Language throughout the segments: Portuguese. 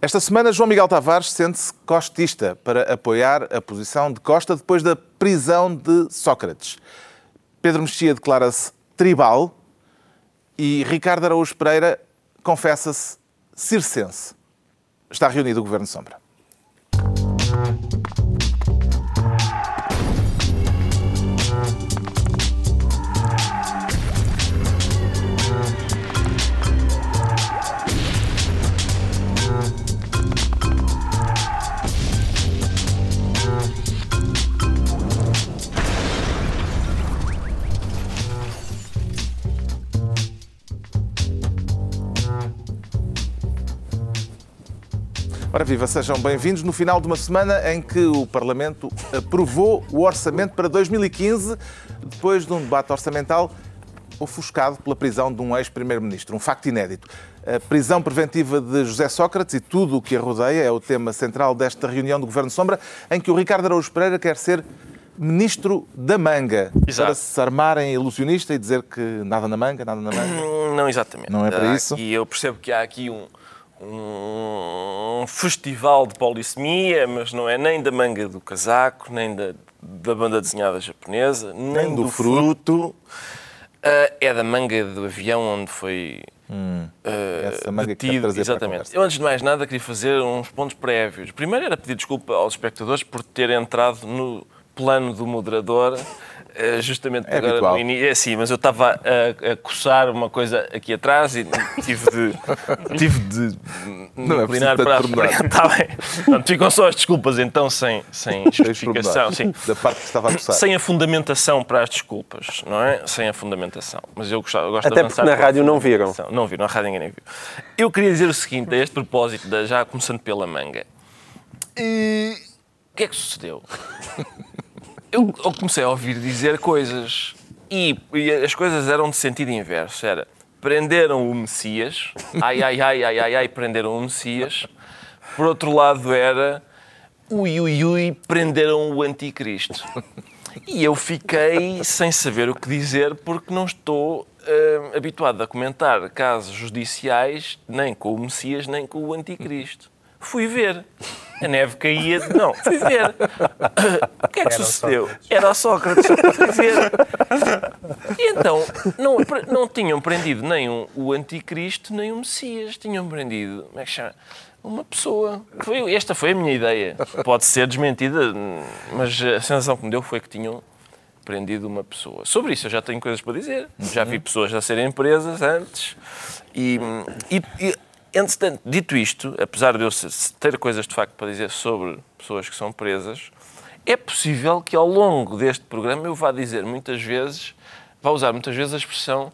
Esta semana, João Miguel Tavares sente-se costista para apoiar a posição de Costa depois da prisão de Sócrates. Pedro Mexia declara-se tribal e Ricardo Araújo Pereira confessa-se circense. Está reunido o Governo Sombra. Ora viva, sejam bem-vindos no final de uma semana em que o Parlamento aprovou o orçamento para 2015, depois de um debate orçamental ofuscado pela prisão de um ex-primeiro-ministro, um facto inédito. A prisão preventiva de José Sócrates e tudo o que a rodeia é o tema central desta reunião do Governo Sombra, em que o Ricardo Araújo Pereira quer ser ministro da manga, Exato. para se armar em ilusionista e dizer que nada na manga, nada na manga. Não exatamente. Não é para Há isso? aqui- eu percebo que há aqui um, um festival de polissemia, mas não é nem da manga do casaco, nem da, da banda desenhada japonesa, nem, do do, fruto. Ah, é da manga do avião onde foi ah, Hum. essa manga que detido. Exatamente. Eu, antes de mais nada, queria fazer uns pontos prévios. Primeiro era pedir desculpa aos espectadores por ter entrado no plano do moderador. Eh, Justamente É agora habitual. no início. É sim, mas eu estava a, a coçar uma coisa aqui atrás e tive de, tive de Não é inclinar preciso para a. Está bem. Portanto, ficam só as desculpas então, sem, sem justificação. Sim. Da parte que estava a coçar. Sem a fundamentação para as desculpas, não é? Sem a fundamentação. Mas eu gostava, eu gosto Até de porque avançar na rádio não viram. Não viram, na rádio ninguém viu. Eu queria dizer o seguinte, a este propósito, da- já começando pela manga. E, O que é que sucedeu? Eu, comecei a ouvir dizer coisas e, e as coisas eram de sentido inverso. Era, prenderam o Messias, ai, ai, ai, ai, ai, ai, prenderam o Messias. Por outro lado era, ui, ui, ui, prenderam o Anticristo. E eu fiquei sem saber o que dizer porque não estou eh, habituado a comentar casos judiciais nem com o Messias nem com o Anticristo. Fui ver. A neve caía. Não, fui ver. O que é que sucedeu? Era o Sócrates. Fui ver. E então, não, não tinham prendido nem o- o Anticristo nem o Messias. Tinham prendido, como é que chama? Uma pessoa. Foi, esta foi a minha ideia. Pode ser desmentida, mas a sensação que me deu foi que tinham prendido uma pessoa. Sobre isso eu já tenho coisas para dizer. Já vi pessoas a serem presas antes. E, e, e entretanto, dito isto, apesar de eu ter coisas de facto para dizer sobre pessoas que são presas, é possível que ao longo deste programa eu vá dizer muitas vezes, vá usar muitas vezes a expressão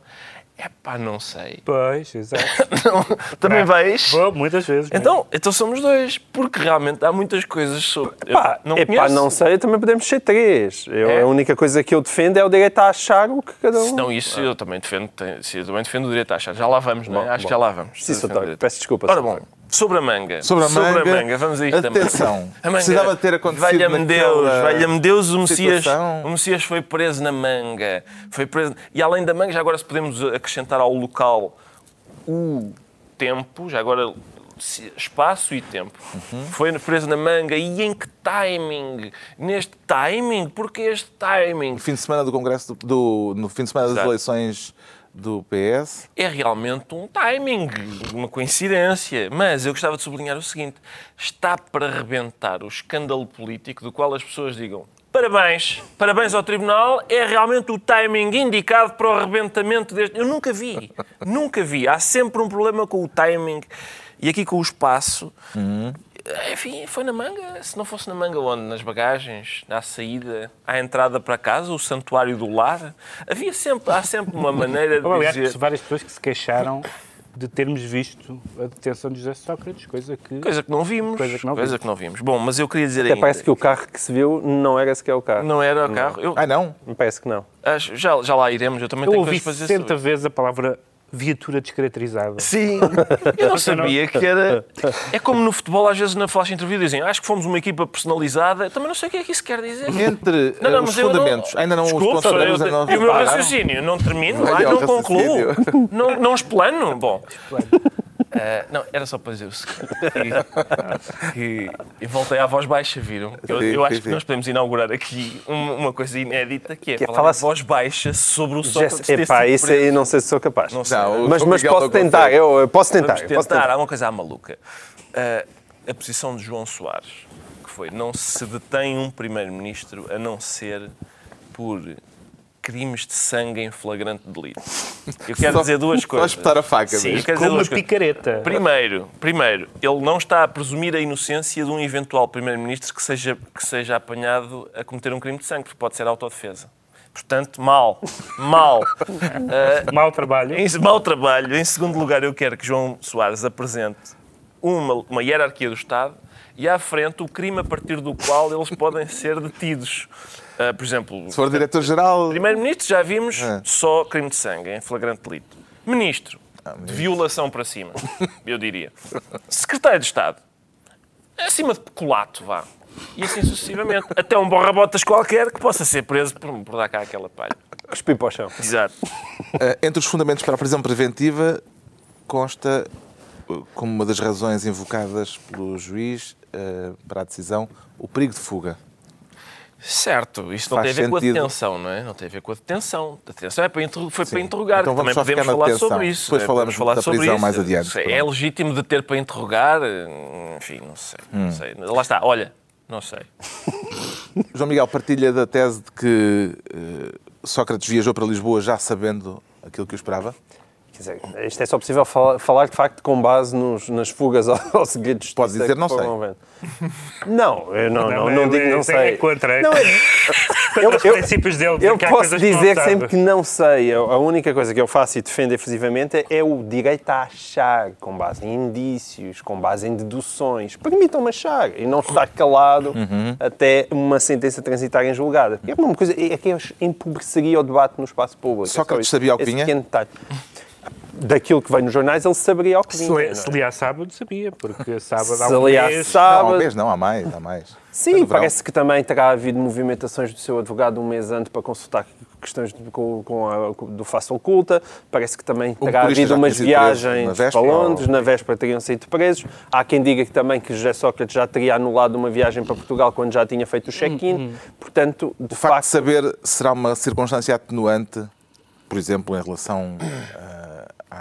é pá, não sei. Pois, exato. Não, também vais? Vou, muitas vezes. mesmo. Então, então somos dois, porque realmente há muitas coisas sobre. eu Pá, não epá, conheço. não sei, também podemos ser três. Eu- É? A única coisa que eu defendo é o direito a achar o que cada um. Não, isso eu também defendo, tem- eu também defendo o direito a achar. Já lá vamos, não é? Bom, Acho que bom. já lá vamos. Sim, direito. peço desculpa. Ora bom, sobre a manga. Sobre a manga, vamos a isto atenção, também. A precisava ter acontecido Valha-me Deus, valha-me Deus, o Messias, situação. o Messias foi preso na manga. Foi preso... E além da manga, já agora se podemos acrescentar ao local o tempo, já agora espaço e tempo. Uhum. Foi preso na manga. E em que timing? Neste timing? Porquê este timing? No fim de semana do Congresso, do, do- no fim de semana das Exato. eleições do PS. é realmente um timing, uma coincidência. Mas eu gostava de sublinhar o seguinte: está para rebentar o escândalo político do qual as pessoas digam. Parabéns, parabéns ao Tribunal, é realmente o timing indicado para o arrebentamento deste. Eu nunca vi, nunca vi. Há sempre um problema com o timing e aqui com o espaço. Enfim, foi na manga. Se não fosse na manga, onde? Nas bagagens, à saída, à entrada para casa, o santuário do lar. Havia sempre, há sempre uma maneira de aliás, dizer. várias pessoas que se queixaram de termos visto a detenção de José Sócrates, coisa que. Coisa que não vimos. Coisa que não vimos. vimos. Bom, mas eu queria dizer Até ainda... parece que o carro que se viu não era sequer o carro. Não era o carro. Eu Ah, não? Me parece que não. acho- já, já lá iremos, eu também Eu tenho ouvi coisas para dizer 60 sobre vezes a palavra viatura descaracterizada. Sim, eu não sabia que era. É como no futebol, às vezes na flash interview dizem acho que fomos uma equipa personalizada. Também não sei o que é que isso quer dizer. Entre Não, não, eh, os eu não- fundamentos, ainda não Desculpe, os ainda não e o meu raciocínio, não termino, Olha não concluo, não, não explano. Bom, Uh, não, era só para dizer o seguinte. E, e voltei à voz baixa, viram? Eu, Sim, eu acho sim, que sim. nós podemos inaugurar aqui uma, uma coisa inédita que é, Que é falar em voz baixa sobre o Já- Sócrates Epá, sido isso aí não sei se sou capaz. Não sei. Não, Mas, mas posso tentar, eu, eu posso tentar. Vamos eu posso tentar. Há uma coisa à maluca. Ah, a posição de João Soares, que foi não se detém um primeiro-ministro a não ser por crimes de sangue em flagrante delito. Eu quero Só- dizer duas só coisas. espetar a faca Sim, mesmo. Com uma coisas. picareta. Primeiro, primeiro, ele não está a presumir a inocência de um eventual primeiro-ministro que seja, que seja apanhado a cometer um crime de sangue, porque pode ser autodefesa. Portanto, mal, mal. Ah, Mau trabalho. em mau trabalho. Em segundo lugar, eu quero que João Soares apresente uma, uma hierarquia do Estado e à frente o crime a partir do qual eles podem ser detidos. Ah, por exemplo, Se for diretor-geral. Primeiro-Ministro, já vimos É. só crime de sangue, em flagrante delito. Ministro, de violação para cima, eu diria. Secretário de Estado, acima de peculato, vá. E assim sucessivamente. Até um borra-botas qualquer que possa ser preso por, por dar cá aquela palha. Cuspi para o chão. Exato. Eh, Entre os fundamentos para a prisão preventiva consta eh, como uma das razões invocadas pelo juiz eh, para a decisão o perigo de fuga. Certo, isto não tem a ver com a sentido. detenção, não é? Não tem a ver com a detenção. A detenção é para foi para interrogar. Então Também podemos falar detenção. sobre isso. Depois É, falamos falar da sobre prisão isso. mais adiante. É Pronto. legítimo deter para interrogar? Enfim, não sei. Hum. Não sei. Lá está, olha, não sei. João Miguel partilha da tese de que eh, Sócrates viajou para Lisboa já sabendo aquilo que o esperava? Quer dizer, isto é só possível falar, falar, de facto com base nos- nas fugas ao, segredo de Pode dizer, que não sei. Não, eu não, não, Não, não digo não é- sei. é contra, é Não, é- os eu- princípios dele. Eu que posso que dizer sabe. sempre que não sei. A a única coisa que eu faço e defendo efusivamente é- é o direito a achar, com base em indícios, com base em deduções. Permitam-me achar e não estar calado Uhum. até uma sentença transitar em julgada. É uma coisa é que eu empobreceria o debate no espaço público. É só Sócrates isso. sabia o que vinha? Daquilo que vem nos jornais, ele saberia o que Se, vinha. não é? se li à sábado, sabia, porque sábado há Se um li à mês... sábado- Não, há um mês não, há mais, há mais. Sim, É parece que também terá havido movimentações do seu advogado um mês antes para consultar questões de- com, com a, do face oculta. Parece que também terá motorista havido umas viagens para Londres, ou- na véspera teriam sido presos. Há quem diga que também que José Sócrates já teria anulado uma viagem para Portugal quando já tinha feito o check-in. Portanto, de O facto facto, de saber será uma circunstância atenuante, por exemplo, em relação eh, à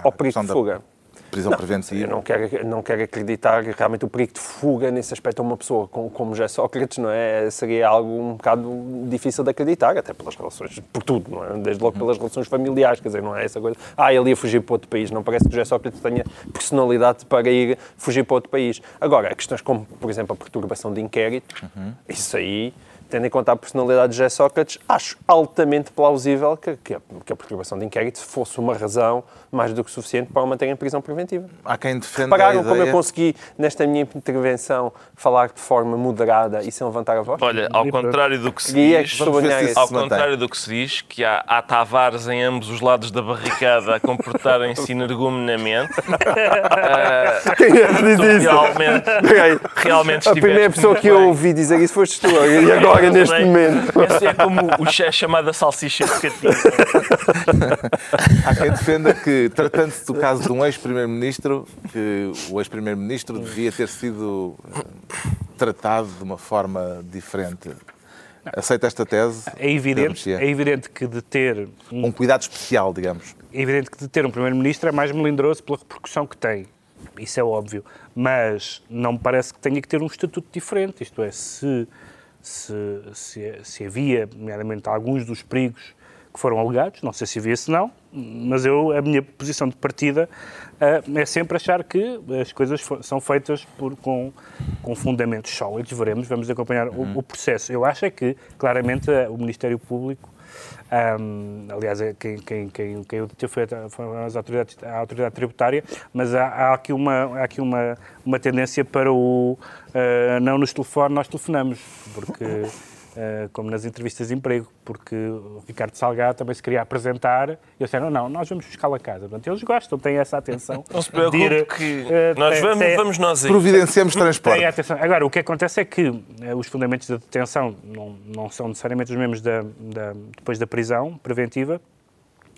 ao perigo de fuga. prisão Eu preventiva. não quero, não quero acreditar realmente o perigo de fuga nesse aspecto a uma pessoa como, como José Sócrates não é? seria algo um bocado difícil de acreditar, até pelas relações, por tudo, não é? desde logo pelas relações familiares, quer dizer, não é essa coisa. Ah, ele ia fugir para outro país. Não parece que José Sócrates tenha personalidade para ir fugir para outro país. Agora, questões como, por exemplo, a perturbação de inquérito, isso aí. Tendo em conta a personalidade de José Sócrates, acho altamente plausível que, que a, que a perturbação de inquérito fosse uma razão mais do que suficiente para o manter em prisão preventiva. Há quem defenda a Pararam como eu consegui, nesta minha intervenção, falar de forma moderada e sem levantar a voz? Olha, ao contrário do que se Queria diz, se ao se contrário do que se diz, que há, há Tavares em ambos os lados da barricada a comportarem-se energumenamente, Quem é que diz isso? realmente, realmente A primeira pessoa que eu ouvi dizer isso foste tu, e agora, Não neste sei. momento. Essa é como o chá chamada salsicha de catinho. Há quem defenda que, tratando-se do caso de um ex-primeiro-ministro, que o ex-primeiro-ministro devia ter sido eh, tratado de uma forma diferente. Aceita esta tese? É evidente, é evidente que deter um, Um cuidado especial, digamos. é evidente que deter um primeiro-ministro é mais melindroso pela repercussão que tem. Isso é óbvio. Mas não me parece que tenha que ter um estatuto diferente. Isto é, se, se, se, se havia, nomeadamente, alguns dos perigos que foram alegados, não sei se havia, se não, mas eu, a minha posição de partida ah, é sempre achar que as coisas são feitas por, com, com fundamentos sólidos. Veremos, vamos acompanhar o, o processo. Eu acho é que, claramente, o Ministério Público Ahm, aliás, é quem, quem, quem, quem o deteve foi foram as autoridades, a autoridade tributária, mas há, há aqui, uma, há aqui uma, uma tendência para o ah, não nos telefone, nós telefonamos, porque, como nas entrevistas de emprego, porque o Ricardo Salgado também se queria apresentar e eles disseram, não, nós vamos buscá-lo a casa. Portanto, eles gostam, têm essa atenção. Não se preocupe ir, que ah, nós tem- vamos, tem- vamos nós aí. Providenciamos transporte. atenção. Agora, o que acontece é que eh, os fundamentos da detenção não, não são necessariamente os mesmos da, da- depois da prisão preventiva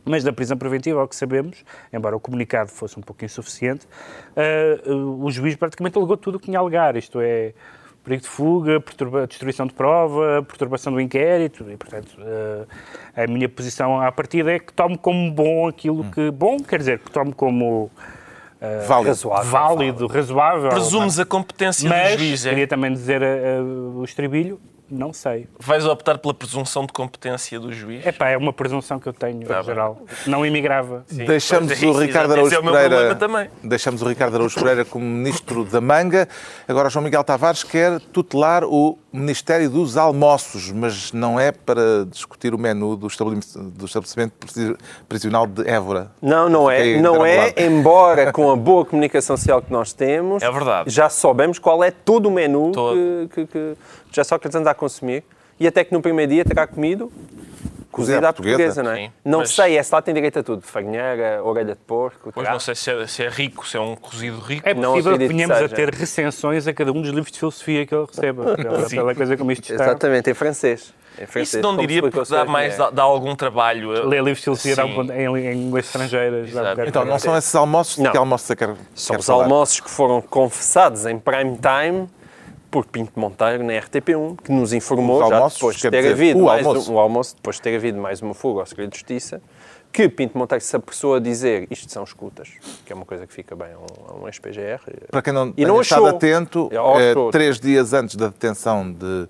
Mas da prisão preventiva, ao que sabemos, embora o comunicado fosse um pouco insuficiente, uh, uh, o juiz praticamente alegou tudo o que tinha a alegar, isto é, perigo de fuga, perturba, destruição de prova, perturbação do inquérito, e portanto uh, a minha posição à partida é que tomo como bom aquilo que... Bom quer dizer, que tomo como... Uh, válido. Razoável, válido, razoável. Presumes a competência mas, do juiz, é? queria também dizer uh, o estribilho, não sei. Vais optar pela presunção de competência do juiz? É pá, é uma presunção que eu tenho, Tá em geral. Não imigrava. Sim. Deixamos Pois é o Ricardo Araújo é o meu Pereira. Deixamos o Ricardo Araújo Pereira como ministro da Manga. Agora João Miguel Tavares quer tutelar o Ministério dos Almoços, mas não é para discutir o menu do estabelecimento, do estabelecimento prisional de Évora. Não, não é. Fiquei Não é, embora com a boa comunicação social que nós temos, É verdade. já soubemos qual é todo o menu Todo. que, que, que já Sócrates anda a consumir e até que no primeiro dia terá comido cozida à portuguesa, não é? Sim, não mas- sei, esse lá tem direito a tudo. Farinheira, orelha de porco, Pois terá. não sei se é, se é rico, se é um cozido rico. É Não possível que venhamos a ter recensões a cada um dos livros de filosofia que ele receba, pela, pela coisa como isto está. Exatamente, em francês. Em francês Isso não diria porque dá, mais, dá, dá algum trabalho. Ler livros de filosofia dá um em, em línguas estrangeiras. Então, não são esses almoços? Não. que almoço você quer, São quer os falar? almoços que foram confessados em prime time por Pinto Monteiro na RTP1, que nos informou, Os já depois de ter dizer, havido o mais almoço. Um, o almoço, depois de ter havido mais uma fuga ao segredo de justiça, que Pinto Monteiro se apressou a dizer isto são escutas, que é uma coisa que fica bem a um, um ex-PGR. Para quem não E não estado achou. atento, É, eh, três dias antes da detenção de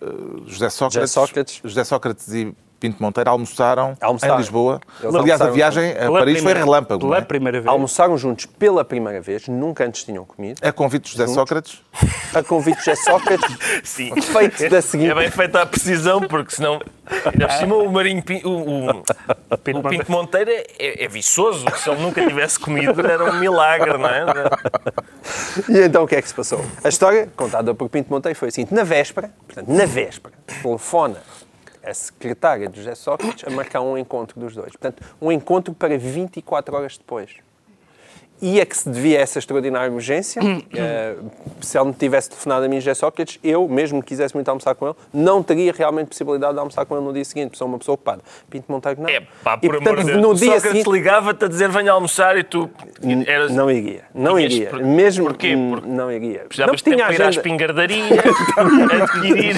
eh, José Sócrates, Sócrates. José Sócrates e Pinto Monteiro almoçaram, Almoçaram. em Lisboa. Eles Aliás, a viagem a Paris primeira- foi relâmpago. Pela não é? primeira vez. Almoçaram juntos pela primeira vez, nunca antes tinham comido. A convite de José Sócrates. A convite de José Sócrates, Sim. feito da seguinte É bem feita a precisão, porque senão. Ainda por cima, o Marinho Pin- o, o, o Pinto Pinto Monteiro é, é, é viçoso. Se ele nunca tivesse comido, era um milagre, não é? E então o que é que se passou? A história, contada por Pinto Monteiro, foi assim: na véspera, portanto, na véspera, telefona a secretária de José Sócrates a marcar um encontro dos dois. Portanto, um encontro para 24 horas depois. E a que se devia essa extraordinária urgência, eh, se ele me tivesse telefonado a mim, José Sócrates, eu, mesmo que quisesse muito almoçar com ele, não teria realmente possibilidade de almoçar com ele no dia seguinte, porque sou uma pessoa ocupada. Pinto Monteiro não. É pá, e, por portanto, amor de no dia Sócrates seguinte, ligava-te a dizer venha almoçar e tu. Eras, não iria. Não Tinhas iria. por- Mesmo Porquê? hum, Porque não iria. Precisavas não de tempo para ir à agenda- espingardaria, adquirir.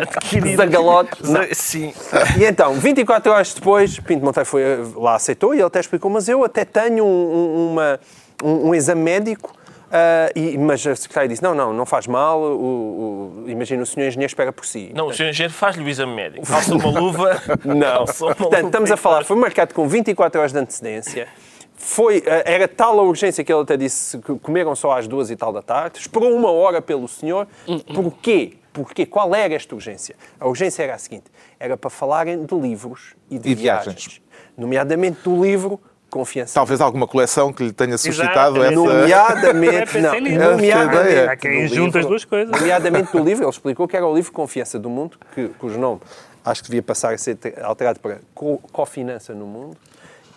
adquirir Zagalotes. Sim. E então, 24 horas depois, Pinto Monteiro foi lá, aceitou e ele até explicou, mas eu até tenho um, um- uma, um, um exame médico, ah, e, mas a secretária disse, não, não, não faz mal, o, o- imagina, o senhor engenheiro espera por si. Não, o senhor engenheiro faz-lhe o exame médico. Calça uma luva. Não. uma Portanto, luva estamos a falar, foi marcado com 24 horas de antecedência. Foi, eh, era tal a urgência que ele até disse que comeram só às duas e tal da tarde. Esperou uma hora pelo senhor. Porquê? Porquê? Qual era esta urgência? A urgência era a seguinte: era para falarem de livros e de E viagens. viagens. Nomeadamente do livro Confiança. Talvez alguma coleção que lhe tenha suscitado é essa... Nomeadamente, não, nomeadamente ideia. Há quem do junta as duas coisas. Nomeadamente do livro, ele explicou que era o livro Confiança do Mundo, que, cujo nome acho que devia passar a ser te- alterado para Co- Cofinança no Mundo.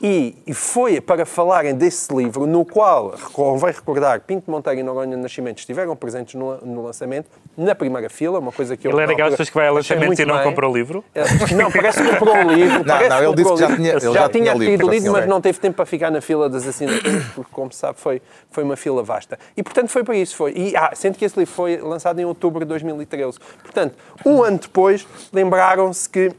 E, e foi para falarem desse livro, no qual, convém recordar, Pinto Monteiro e Noronha Nascimento estiveram presentes no, no lançamento, na primeira fila, uma coisa que eu... Ele é daquelas pessoas que vai a lançamentos e não compra o livro. Eh, Não, parece que comprou o livro. parece não, que ele disse comprou que já livro. tinha- ele já, já tinha tinha lido, adquirido por o livro, acaso, mas não teve tempo para ficar na fila das assinaturas, porque, como se sabe, foi, foi uma fila vasta. E, portanto, foi para isso. Foi. E, ah, sendo que esse livro foi lançado em outubro de 2013. Portanto, um ano depois, lembraram-se que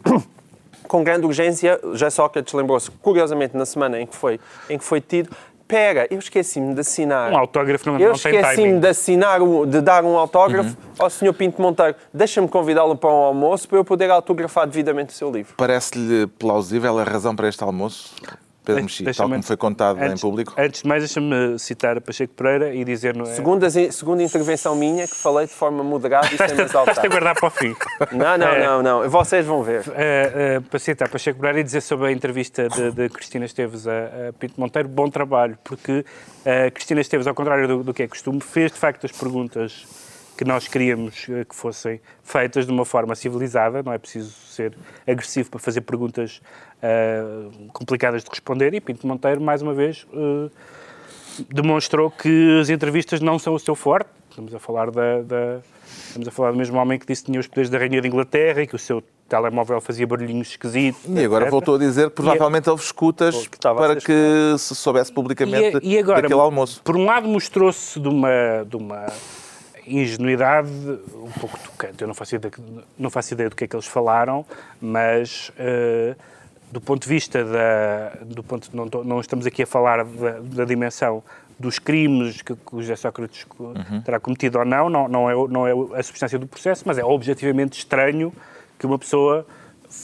com grande urgência, já Sócrates lembrou-se, curiosamente, na semana em que foi, em que foi tido, Pera, eu esqueci-me de assinar. Um autógrafo não, eu não tem esqueci-me timing. de assinar, de dar um autógrafo ao Sr. Pinto Monteiro. Deixa-me convidá-lo para um almoço para eu poder autografar devidamente o seu livro. Parece-lhe plausível a razão para este almoço, Pedro Mexia, tal como foi contado antes, em público? Antes de mais, deixa-me citar a Pacheco Pereira e dizer... Não é? Segunda, segunda intervenção minha, que falei de forma moderada e sem me Basta exaltar. guardar para o fim. Não, não, É. não, não. Vocês vão ver. Uh, uh, para citar Pacheco Pereira e dizer sobre a entrevista de, de Cristina Esteves a, a Pinto Monteiro, bom trabalho, porque uh, Cristina Esteves, ao contrário do, do que é costume, fez de facto as perguntas que nós queríamos que fossem feitas de uma forma civilizada, não é preciso ser agressivo para fazer perguntas uh, complicadas de responder, e Pinto Monteiro, mais uma vez, uh, demonstrou que as entrevistas não são o seu forte. Estamos a falar da, da- estamos a falar do mesmo homem que disse que tinha os poderes da Rainha de Inglaterra e que o seu telemóvel fazia barulhinhos esquisitos. E agora etc. voltou a dizer que provavelmente houve escutas Que estava a para que se soubesse publicamente E, e agora, daquele almoço. por um lado, mostrou-se de uma, de uma ingenuidade um pouco tocante. Eu não faço ideia, não faço ideia do que é que eles falaram, mas eh, do ponto de vista da. Do ponto, não, não estamos aqui a falar da, da dimensão dos crimes que, que o José Sócrates co- terá cometido ou não, não, não, é, não é a substância do processo, mas é objetivamente estranho que uma pessoa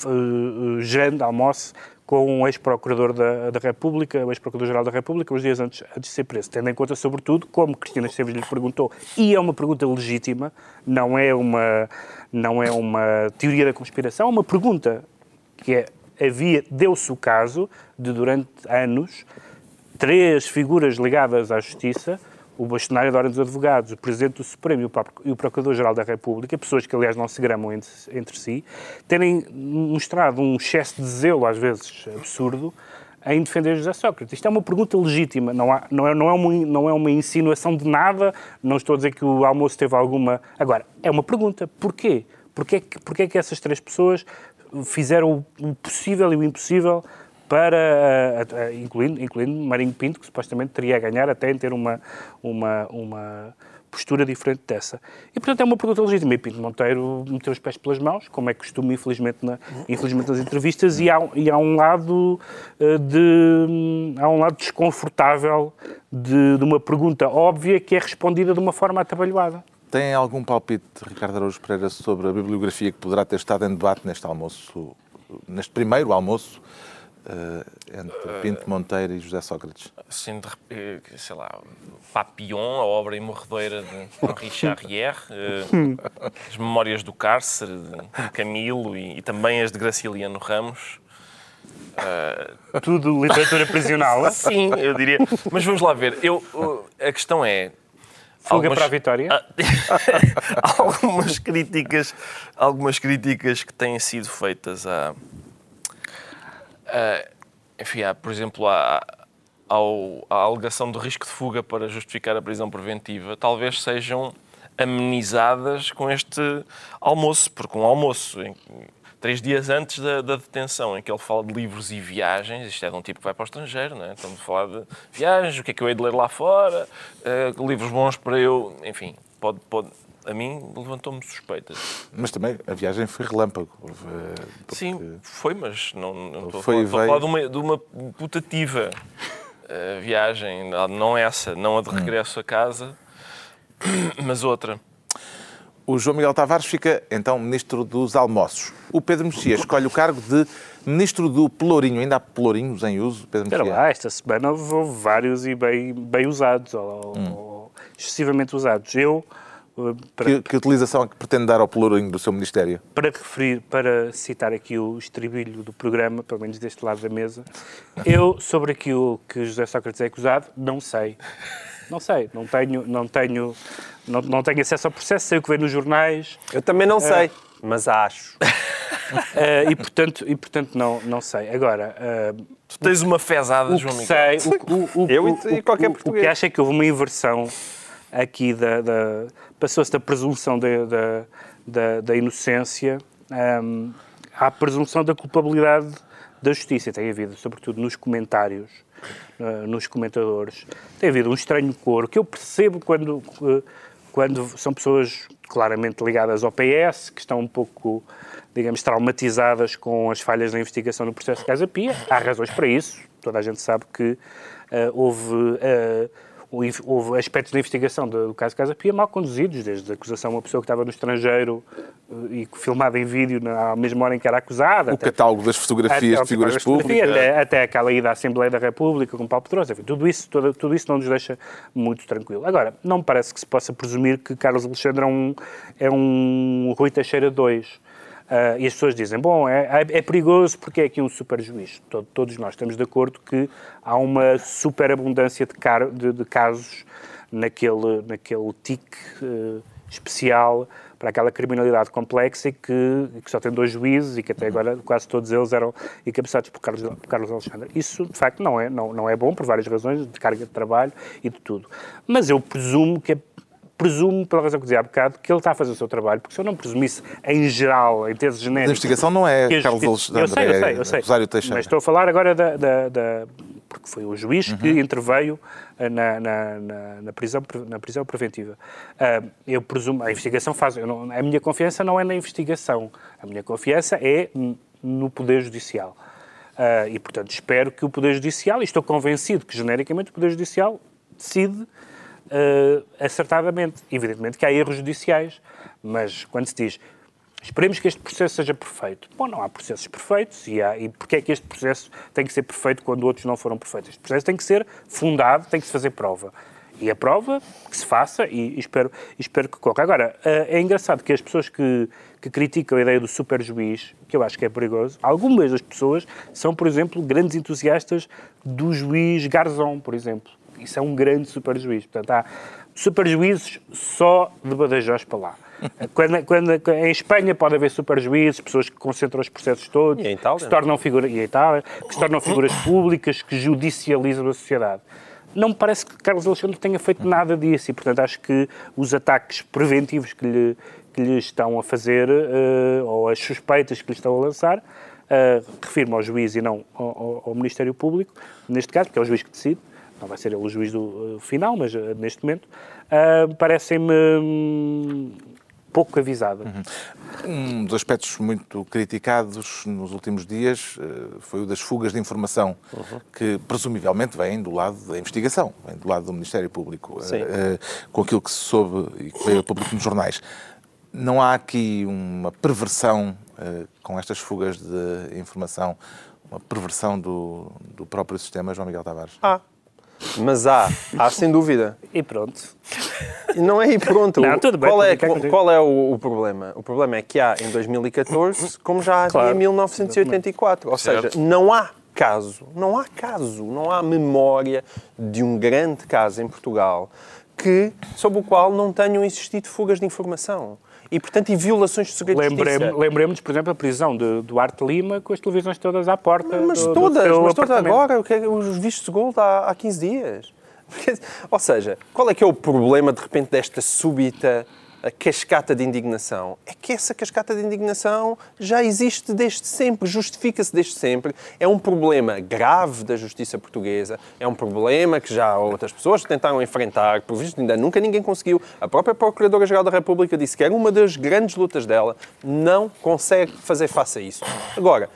eh, jante, almoce com um ex-procurador da, da República, o ex-procurador-geral da República, uns dias antes, antes de ser preso. Tendo em conta, sobretudo, como Cristina Esteves lhe perguntou, e é uma pergunta legítima, não é uma, não é uma teoria da conspiração, é uma pergunta que é, havia, deu-se o caso de, durante anos, três figuras ligadas à Justiça, o bastonário da Ordem dos Advogados, o Presidente do Supremo e o Procurador-Geral da República, pessoas que, aliás, não se gramam entre, entre si, terem mostrado um excesso de zelo, às vezes absurdo, em defender José Sócrates. Isto é uma pergunta legítima, não, há, não, é, não, é uma, não é uma insinuação de nada, não estou a dizer que o almoço teve alguma... Agora, é uma pergunta. Porquê? Porquê que, porquê que essas três pessoas fizeram o, possível e o impossível para, eh, incluindo, incluindo Marinho Pinto, que supostamente teria a ganhar até em ter uma, uma, uma postura diferente dessa. E, portanto, é uma pergunta legítima. E Pinto Monteiro meteu os pés pelas mãos, como é costume, infelizmente, na, infelizmente nas entrevistas, e há, e há um lado eh, de... há um lado desconfortável de, de uma pergunta óbvia que é respondida de uma forma atabalhoada. Tem algum palpite, Ricardo Araújo Pereira, sobre a bibliografia que poderá ter estado em debate neste almoço, neste primeiro almoço eh, entre Pinto Monteiro e José Sócrates? Assim, de, eh, sei lá, Papillon, a obra imorredoira de Henri Charrière, eh, as Memórias do Cárcere, de Camilo e, e também as de Graciliano Ramos. Tudo literatura prisional. Sim, eu diria. Mas vamos lá ver. Eu, o- a questão é. Fuga algumas- para a vitória. Ah, algumas críticas, algumas críticas que têm sido feitas a, a- enfim, há, por exemplo, à, ao, à alegação de risco de fuga para justificar a prisão preventiva, talvez sejam amenizadas com este almoço, porque um almoço em- três dias antes da, da detenção, em que ele fala de livros e viagens, isto é de um tipo que vai para o estrangeiro, não é? Estamos a falar de viagens, o que é que eu hei de ler lá fora, eh, livros bons para eu, enfim, pode, pode, a mim levantou-me suspeitas. Mas também a viagem foi relâmpago. Eh, porque- Sim, foi, mas não, não estou, Foi a falar, estou a falar veio. de uma, de uma putativa eh, viagem, não essa, não a de regresso a casa, mas outra. O João Miguel Tavares fica, então, Ministro dos Almoços. O Pedro Mexia escolhe o cargo de Ministro do Pelourinho. Ainda há pelourinhos em uso, Pedro Espera Mexia? lá, esta semana houve vários e bem, bem usados, ou, ou excessivamente usados. Eu, eh, para, Que, que utilização é que pretende dar ao pelourinho do seu Ministério? para referir, para citar aqui o estribilho do programa, pelo menos deste lado da mesa, eu, sobre aquilo que José Sócrates é acusado, não sei. Não sei, não tenho, não tenho, não, não tenho acesso ao processo, sei o que vem nos jornais, Eu também não sei, mas acho. eh, e portanto, e, portanto não, não sei. Agora, eh, Tu tens uma fezada, o João Miguel. sei, o, o, o, Eu e- o- e qualquer o- O português. que acho é que houve uma inversão aqui da, da- passou-se da presunção da, da, da, da inocência hum, à presunção da culpabilidade da justiça. Tem havido, sobretudo nos comentários, uh, nos comentadores, tem havido um estranho coro que eu percebo quando, uh, quando são pessoas claramente ligadas ao PS, que estão um pouco, digamos, traumatizadas com as falhas da investigação no processo de Casa Pia. Há razões para isso. Toda a gente sabe que uh, houve, uh, houve aspectos da investigação do caso Casa Pia mal conduzidos, desde a acusação de uma pessoa que estava no estrangeiro eh, e filmada em vídeo na mesma hora em que era acusada. O até, catálogo das fotografias até, de figuras públicas. Até, até aquela ida à Assembleia da República com Paulo Pedrosa. Enfim, tudo, isso, tudo, tudo isso não nos deixa muito tranquilo. Agora, não me parece que se possa presumir que Carlos Alexandre é um, é um Rui Teixeira 2 Uh, e as pessoas dizem, bom, é, é, é perigoso porque é aqui um super juiz. Todo, todos nós estamos de acordo que há uma superabundância de, car de, de casos naquele, naquele tique uh, especial para aquela criminalidade complexa e que, que, só tem dois juízes e que até uhum. agora quase todos eles eram encabeçados por Carlos, por Carlos Alexandre. Isso, de facto, não é, não, não é bom por várias razões, de carga de trabalho e de tudo. Mas eu presumo que a presumo, pela razão que dizia há bocado, que ele está a fazer o seu trabalho, porque se eu não presumisse em geral, em termos A genéricos... investigação não é que a Carlos Alexandre, eu sei, eu sei, é eu sei. Rosário Teixeira. Mas estou a falar agora da... da- da- porque foi o juiz que Uhum. interveio eh, na, na- na- na prisão, na prisão preventiva. Ah, eu presumo... A investigação faz... não- a minha confiança não é na investigação. A minha confiança é no Poder Judicial. Ah, e, portanto, espero que o Poder Judicial, e estou convencido que, genericamente, o Poder Judicial decide eh, acertadamente. Evidentemente que há erros judiciais, mas quando se diz esperemos que este processo seja perfeito, bom, não há processos perfeitos e, há, e porque é que este processo tem que ser perfeito quando outros não foram perfeitos? Este processo tem que ser fundado, tem que se fazer prova. E a prova que se faça e, espero, espero que corra. Agora, eh, é engraçado que as pessoas que, que criticam a ideia do super juiz, que eu acho que é perigoso, algumas das pessoas são, por exemplo, grandes entusiastas do juiz Garzón, por exemplo. Isso é um grande super juiz. Portanto, há super juízes só de Badajoz para lá. Quando, quando- em Espanha pode haver super juízes, pessoas que concentram os processos todos, Itália, que se tornam figura, e Itália, que se tornam figuras públicas, que judicializam a sociedade. Não me parece que Carlos Alexandre tenha feito nada disso e, portanto, acho que os ataques preventivos que lhe, que lhe estão a fazer, eh, ou as suspeitas que lhe estão a lançar, uh, refiro-me ao juiz e não ao, ao- ao Ministério Público, neste caso, porque é o juiz que decide, não vai ser ele o juiz do uh, final, mas uh, neste momento, uh, parecem-me hum, pouco avisada. Um dos aspectos muito criticados nos últimos dias eh, foi o das fugas de informação, que presumivelmente vêm do lado da investigação, vêm do lado do Ministério Público, eh, eh, com aquilo que se soube e que veio a público nos jornais. Não há aqui uma perversão eh, com estas fugas de informação, uma perversão do, do próprio sistema, João Miguel Tavares? Há. Mas há, há sem dúvida. E pronto. E Não é aí pronto. Não, tudo bem, qual, é, qual é o, o problema? O problema é que há em 2014, como já havia Claro. em 1984. Ou seja, Certo. não há caso, não há caso, não há memória de um grande caso em Portugal que, sobre o qual não tenham existido fugas de informação. E, portanto, e violações de segredo de Lembremos, justiça. lembremos, por exemplo, a prisão de Duarte Lima com as televisões todas à porta. Mas do- do todas, seu mas todas agora, o que é- os vistos de gold há, há 15 dias. Porque, Ou seja, qual é que é o problema de repente desta súbita a cascata de indignação? É que essa cascata de indignação já existe desde sempre, justifica-se desde sempre. É um problema grave da justiça portuguesa, é um problema que já outras pessoas tentaram enfrentar, por visto ainda nunca ninguém conseguiu. A própria Procuradora-Geral da República disse que era uma das grandes lutas dela, não consegue fazer face a isso. Agora,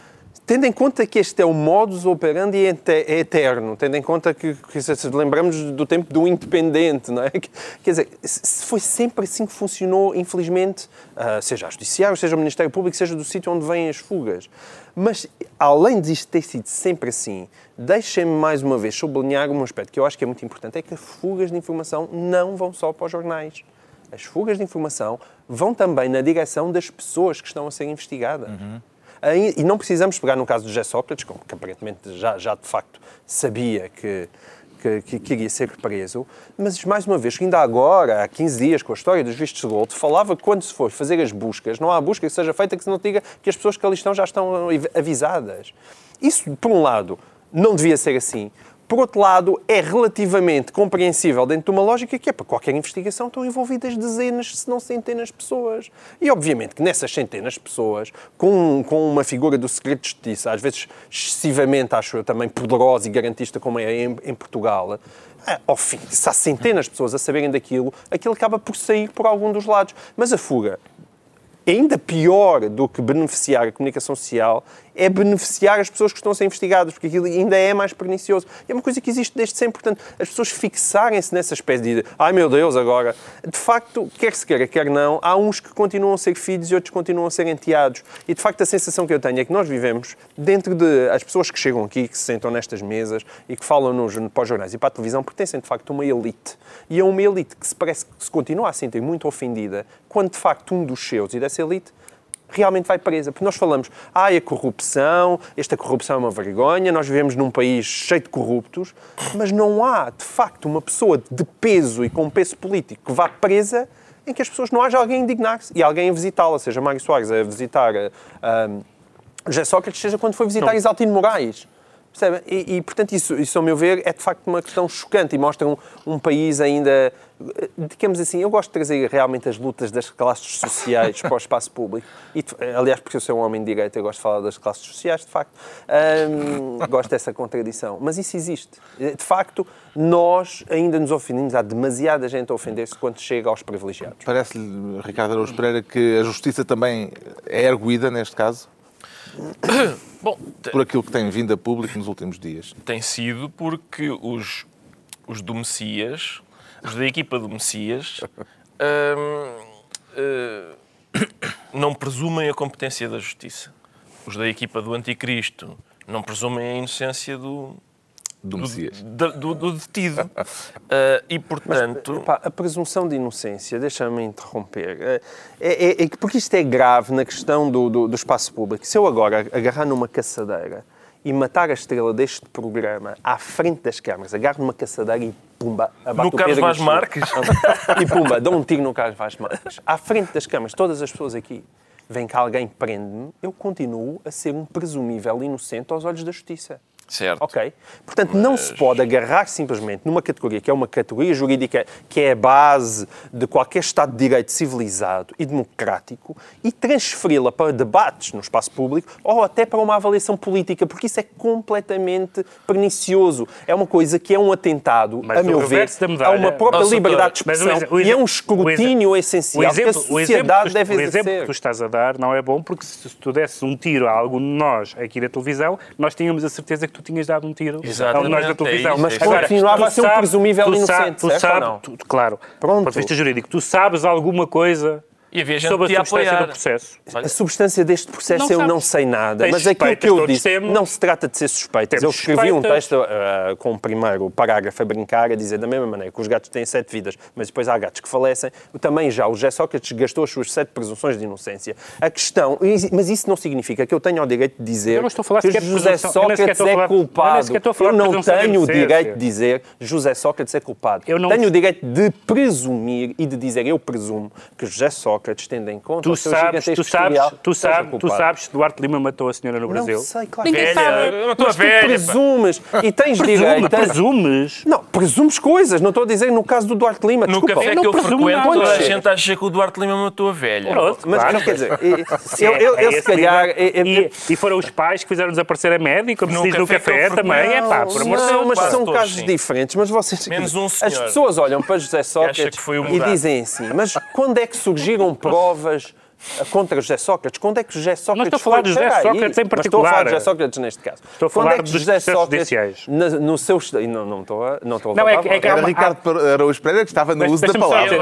Tendo em conta que este é o modus operandi é eterno, tendo em conta que, que se lembramos do tempo do independente, não é? Que- Quer dizer, foi sempre assim que funcionou, infelizmente, ah, seja a Judiciário, seja o Ministério Público, seja do sítio onde vêm as fugas. Mas, além disto ter sido sempre assim, deixem-me mais uma vez sublinhar um aspecto que eu acho que é muito importante, é que as fugas de informação não vão só para os jornais. As fugas de informação vão também na direção das pessoas que estão a ser investigadas. Aí- E não precisamos pegar no caso do José Sócrates, que aparentemente já, já de facto sabia que, que, que, que iria ser preso, mas mais uma vez, ainda agora, há 15 dias, com a história dos vistos de gold, falava que quando se for fazer as buscas, não há busca que seja feita que se não diga que as pessoas que ali estão já estão avisadas. Isso, por um lado, não devia ser assim. Por outro lado, é relativamente compreensível dentro de uma lógica que é para qualquer investigação estão envolvidas dezenas, se não centenas de pessoas. E obviamente que nessas centenas de pessoas, com, com uma figura do segredo de justiça, às vezes excessivamente, acho eu, também poderosa e garantista como é em, em Portugal, ah, ao fim, se há centenas de pessoas a saberem daquilo, aquilo acaba por sair por algum dos lados. Mas a fuga ainda pior do que beneficiar a comunicação social é beneficiar as pessoas que estão a ser investigadas, porque aquilo ainda é mais pernicioso. E é uma coisa que existe desde sempre, portanto, as pessoas fixarem-se nessa espécie de ai meu Deus, agora. De facto, quer se queira, quer não, há uns que continuam a ser filhos e outros continuam a ser enteados. E de facto, a sensação que eu tenho é que nós vivemos dentro de. As pessoas que chegam aqui, que se sentam nestas mesas e que falam nos, para os jornais e para a televisão, pertencem de facto a uma elite. E é uma elite que se parece que se continua a sentir muito ofendida quando de facto um dos seus e dessa elite realmente vai presa. Porque nós falamos, ah, a corrupção, esta corrupção é uma vergonha, nós vivemos num país cheio de corruptos, mas não há, de facto, uma pessoa de peso e com peso político que vá presa em que as pessoas não haja alguém a indignar-se e alguém a visitá-la, seja Mário Soares a visitar ah, José Sócrates, seja quando foi visitar Não. Exaltino Moraes. E, e, portanto, isso, isso, ao meu ver, é de facto uma questão chocante e mostra um, um país ainda, digamos assim, eu gosto de trazer realmente as lutas das classes sociais para o espaço público. E, aliás, porque eu sou um homem de direita, eu gosto de falar das classes sociais, de facto. gosto dessa contradição. Mas isso existe. De facto, nós ainda nos ofendemos. Há demasiada gente a ofender-se quando chega aos privilegiados. Parece-lhe, Ricardo Araújo Pereira, que a justiça também é erguida neste caso? Bom, por aquilo que tem vindo a público nos últimos dias. Tem sido porque os, os do Messias, os da equipa do Messias, hum, hum, não presumem a competência da justiça. Os da equipa do Anticristo não presumem a inocência do, do Messias. Do, do, do detido. uh, e, portanto... Mas, epá, a presunção de inocência, deixa-me interromper, é, é, é, porque isto é grave na questão do, do, do espaço público. Se eu agora agarrar numa caçadeira e matar a estrela deste programa à frente das câmaras, agarro numa caçadeira e pumba, abato no o Carlos Vaz Marques? e pumba, dou um tiro no Carlos Vaz Marques. À frente das câmaras, todas as pessoas aqui, vem que alguém prende-me, eu continuo a ser um presumível inocente aos olhos da justiça. Certo. Ok? Portanto, Mas... não se pode agarrar simplesmente numa categoria que é uma categoria jurídica que é a base de qualquer Estado de Direito civilizado e democrático e transferi-la para debates no espaço público ou até para uma avaliação política, porque isso é completamente pernicioso. É uma coisa que é um atentado, Mas a meu ver, a uma própria Nossa, liberdade de expressão o, o, e é um escrutínio o, essencial exemplo, que a sociedade deve exercer. O exemplo que tu estás a dar não é bom, porque se tu desses um tiro a algum de nós aqui na televisão, nós tínhamos a certeza que tu tinhas dado um tiro Exatamente. nós da televisão. É mas Agora, continuava a ser um presumível inocente, tu sabe, tu, claro, Pronto. do ponto de vista jurídico, tu sabes alguma coisa e havia gente sobre a substância do processo. A substância deste processo não eu não sei nada, Tens mas aquilo que eu disse temos. não se trata de ser suspeitas. eu escrevi suspeitas. um texto uh, com o primeiro parágrafo a brincar, a dizer da mesma maneira que os gatos têm sete vidas, mas depois há gatos que falecem. Também já o José Sócrates gastou as suas sete presunções de inocência. A questão, mas isso não significa que eu tenha o direito de dizer que José Sócrates é culpado. Eu não tenho o direito de dizer José Sócrates é culpado. Eu não... Tenho o direito de presumir e de dizer eu presumo que José Sócrates Sócrates, tendo em conta tu o seu sabes, tu sabes, tu sabes, tu sabes que Duarte Lima matou a senhora no Brasil? Não sei, claro. Ninguém velha, sabe. Matou mas a velha, tu presumes e tens Presume, direito... Presumes? Não, presumes coisas. Não estou a dizer no caso do Duarte Lima. No Desculpa. café eu que eu frequento, toda a gente acha que o Duarte Lima matou a velha. Pronto, mas claro, quer dizer, eu, eu, eu se calhar... E, e foram os pais que fizeram desaparecer a médica, como se diz no café também. É pá, por amor de Deus. mas são casos diferentes. Mas vocês... Menos um senhor. As pessoas olham para José Sócrates e dizem assim, mas quando é que surgiram provas contra José Sócrates. Quando é que José Sócrates. Não estou a falar de José Sócrates em particular. estou a falar de José Sócrates neste caso. Estou a falar Quando é que José Sócrates, no seu. Não, não estou a. Não, estou a não é, é que Era Ricardo Araújo Pereira que estava no uso da palavra.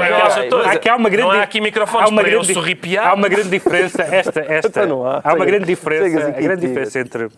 Há uma grande. Não há aqui microfones para eu sorripiar. Há uma grande diferença. Esta, esta, há uma grande diferença. A grande diferença entre,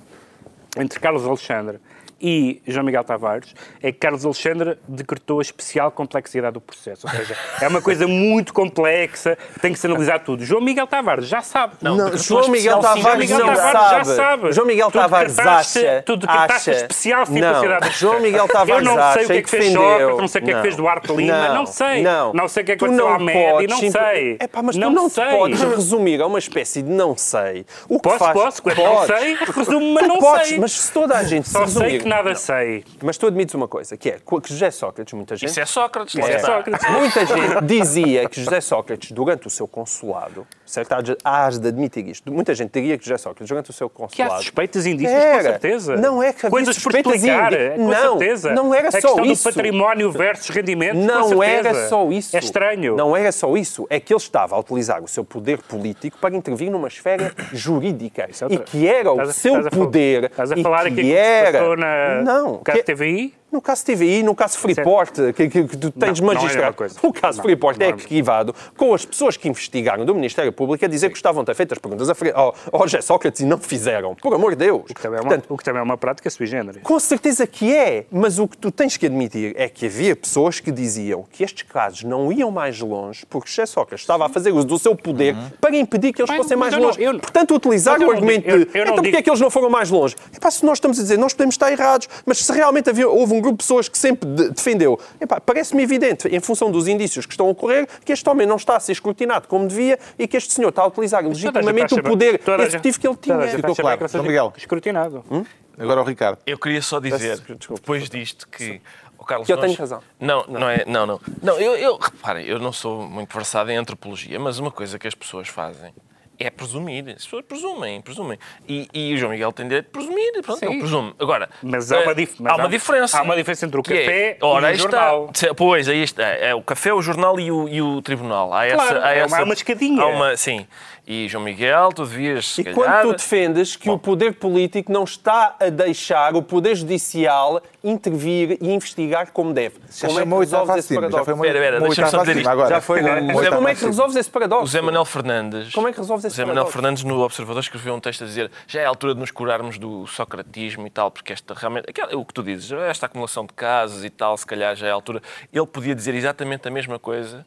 entre Carlos Alexandre e João Miguel Tavares é que Carlos Alexandre decretou a especial complexidade do processo. Ou seja, é uma coisa muito complexa, tem que se analisar tudo. João Miguel Tavares já sabe. Não, não João Miguel Tavares, João Miguel não Tavares sabe. já sabe. João Miguel Tavares acha. Tu decretaste a especial simplicidade não. João Miguel Tavares Eu não sei o que é que fez Sócrates, não sei o que é que fez Duarte Lima, não, sei. Não, não sei o que é que aconteceu à média, não sei. É pá, mas tu não sei. podes resumir a uma espécie de não sei. O que posso, faz... posso, posso, não sei, resumo, mas não sei. Mas se toda a gente se resumir... nada sei. Mas tu admites uma coisa, que é que José Sócrates, muita gente... Isso é Sócrates. Isso é Sócrates. Muita gente dizia que José Sócrates, durante o seu consulado, certo? Hás de admitir isto. Muita gente diria que José Sócrates, durante o seu consulado... Que há suspeitas indícios, com certeza. Não é que havia Coisas por explicar, com não, certeza. Não era só a isso. do património versus rendimentos, Não era só isso. É estranho. Não era só isso. É que ele estava a utilizar o seu poder político para intervir numa esfera jurídica. É e que era o seu poder... Estás a falar aqui que era... na... Não. Que... TVI? No caso TVI, no caso Freeport, que, que, que, tu tens não, magistrado. Não é o caso não, Freeport é arquivado com as pessoas que investigaram do Ministério Público a dizer Sim. que estavam a ter feito as perguntas ao, ao José Sócrates e não fizeram. Por amor de Deus. O que, também é uma, Portanto, o que também é uma prática sui generis. Com certeza que é, mas o que tu tens que admitir é que havia pessoas que diziam que estes casos não iam mais longe porque José Sócrates estava a fazer uso do seu poder uhum. para impedir que eles mas, fossem mais longe. Eu, Portanto, utilizar o argumento de eu, eu então porque é que eles não foram mais longe? Epá, se nós estamos a dizer, nós podemos estar errados, mas se realmente havia, houve um grupo de pessoas que sempre sempre defendeu. Parece-me evidente, em função dos indícios que estão a ocorrer, que este homem não está a ser escrutinado como devia e que este senhor está a utilizar legitimamente o poder executivo que ele tinha. Ficou claro. Miguel. Escrutinado. Hum? Agora o Ricardo. Eu queria só dizer, desculpa. depois disto, que. o Carlos, Que eu nós- tenho razão. Não, não, é. Não, não. Não, eu, eu, reparem, eu não sou muito versado em antropologia, mas uma coisa que as pessoas fazem é presumir. As pessoas presumem, presumem. E, e o João Miguel tem direito de presumir. Pronto, Sim. ele presume. Agora, Mas há uma eh, dif- mas há uma há- diferença. há uma diferença entre o é- café ora, e o jornal. Está, pois, aí está. É o café, o jornal e o, e o tribunal. Há Claro, essa, há é uma- essa, há uma escadinha. Há uma, sim. E João Miguel, tu devias. se E calhar- quando tu defendes que o poder político não está a deixar o poder judicial intervir e investigar como deve. Já como é que resolves esse acima. Já foi paradoxo? uma, uma deixa-me só dizer isto. agora. Já foi, não é? oitava Como é que acima. resolves esse paradoxo? O Zé Manuel Fernandes. Como é que resolves esse O Zé Manuel paradoxo? Fernandes, no Observador, escreveu um texto a dizer já é a altura de nos curarmos do socratismo e tal, porque esta realmente. aquela- o que tu dizes, esta acumulação de casos e tal, se calhar já é a altura. Ele podia dizer exatamente a mesma coisa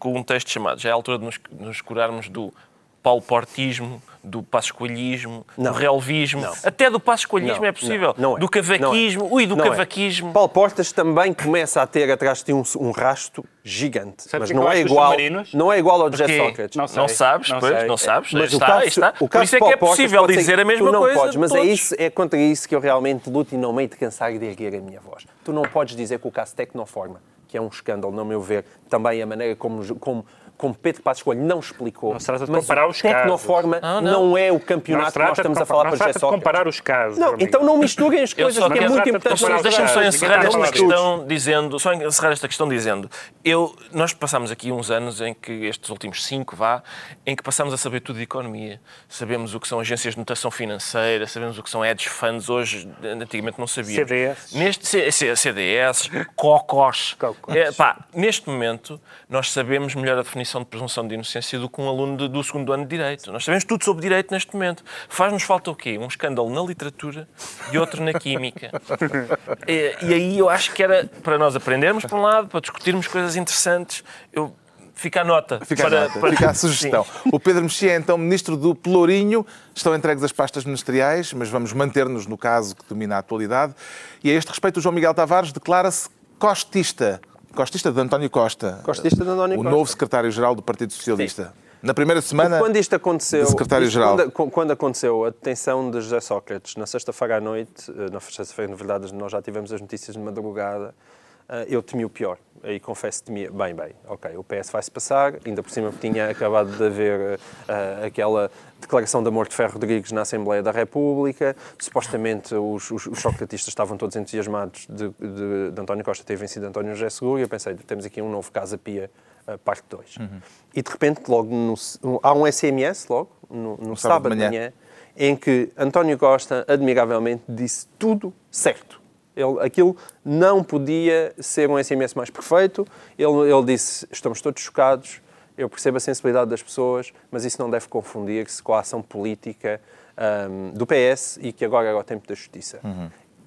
com um texto chamado já é a altura de nos, nos curarmos do paulo-portismo, do pascoalhismo, Não. do relvismo. Não. Até do pascoalhismo Não, é possível. não, não é. Do cavaquismo. Não é. Ui, do Não é. cavaquismo. Paulo Portas também começa a ter atrás de ti um, um rasto gigante. Sabes mas não é igual, não é igual ao José Porquê? Sócrates. Não Não, sabes, não pois, sei. não sabes. Mas está, o caso, está. o Por caso isso é de que é Portas possível dizer a mesma tu não coisa. Podes, de mas é, isso, é contra isso que eu realmente luto e não meio de cansar de erguer a minha voz. Tu não podes dizer que o caso Tecnoforma, que é um escândalo, no meu ver, também a maneira como, como, como Pedro Passos Coelho não explicou. Não se trata de mas comparar o os casos. Tecnoforma Não, não, não. é o campeonato que nós estamos a falar para se José Sócrates. comparar os casos. Não, então não misturem as coisas, só que é muito importante Deixa-me só casos. encerrar esta questão dizendo, só encerrar esta questão dizendo, eu, nós passámos aqui uns anos em que, estes últimos cinco, vá, em que passámos a saber tudo de economia. Sabemos o que são agências de notação financeira, sabemos o que são hedge funds, hoje, antigamente não sabíamos. CDS. Neste, CDS, COCOS. Cocos. É, pá, neste momento, nós sabemos melhor a definição de presunção de inocência do que um aluno de- do segundo ano de Direito. Nós sabemos tudo sobre Direito neste momento. Faz-nos falta o quê? Um escândalo na literatura e outro na química. E, e aí eu acho que era para nós aprendermos, por um lado, para discutirmos coisas interessantes. Eu, fica a nota. Fica a, para, nota, para- fica a sugestão. O Pedro Mexia é então ministro do Pelourinho. Estão entregues as pastas ministeriais, mas vamos manter-nos no caso que domina a atualidade. E a este respeito, o João Miguel Tavares declara-se costista. Costista de António Costa. Costista de António o Costa. novo secretário-geral do Partido Socialista. Na primeira semana. Quando isto aconteceu, secretário-geral. Quando, quando aconteceu a detenção de José Sócrates na sexta-feira à noite, eh, na sexta-feira, na verdade, nós já tivemos as notícias de madrugada, eh, eu temi o pior. Aí confesso que temia, bem, bem, ok, o PS vai-se passar, ainda por cima tinha acabado de haver eh, aquela declaração de amor de Ferro Rodrigues na Assembleia da República, supostamente os, os, os socratistas estavam todos entusiasmados de, de, de António Costa ter vencido António José Seguro, e eu pensei, temos aqui um novo Casa Pia, eh, parte 2. E de repente, logo no, há um SMS, logo, no, no sábado sábado de manhã, em que António Costa, admiravelmente, disse tudo certo. Ele, aquilo não podia ser um SMS mais perfeito. Ele, ele disse: Estamos todos chocados, eu percebo a sensibilidade das pessoas, mas isso não deve confundir-se com a ação política ahm, do PS e que agora é o tempo da justiça.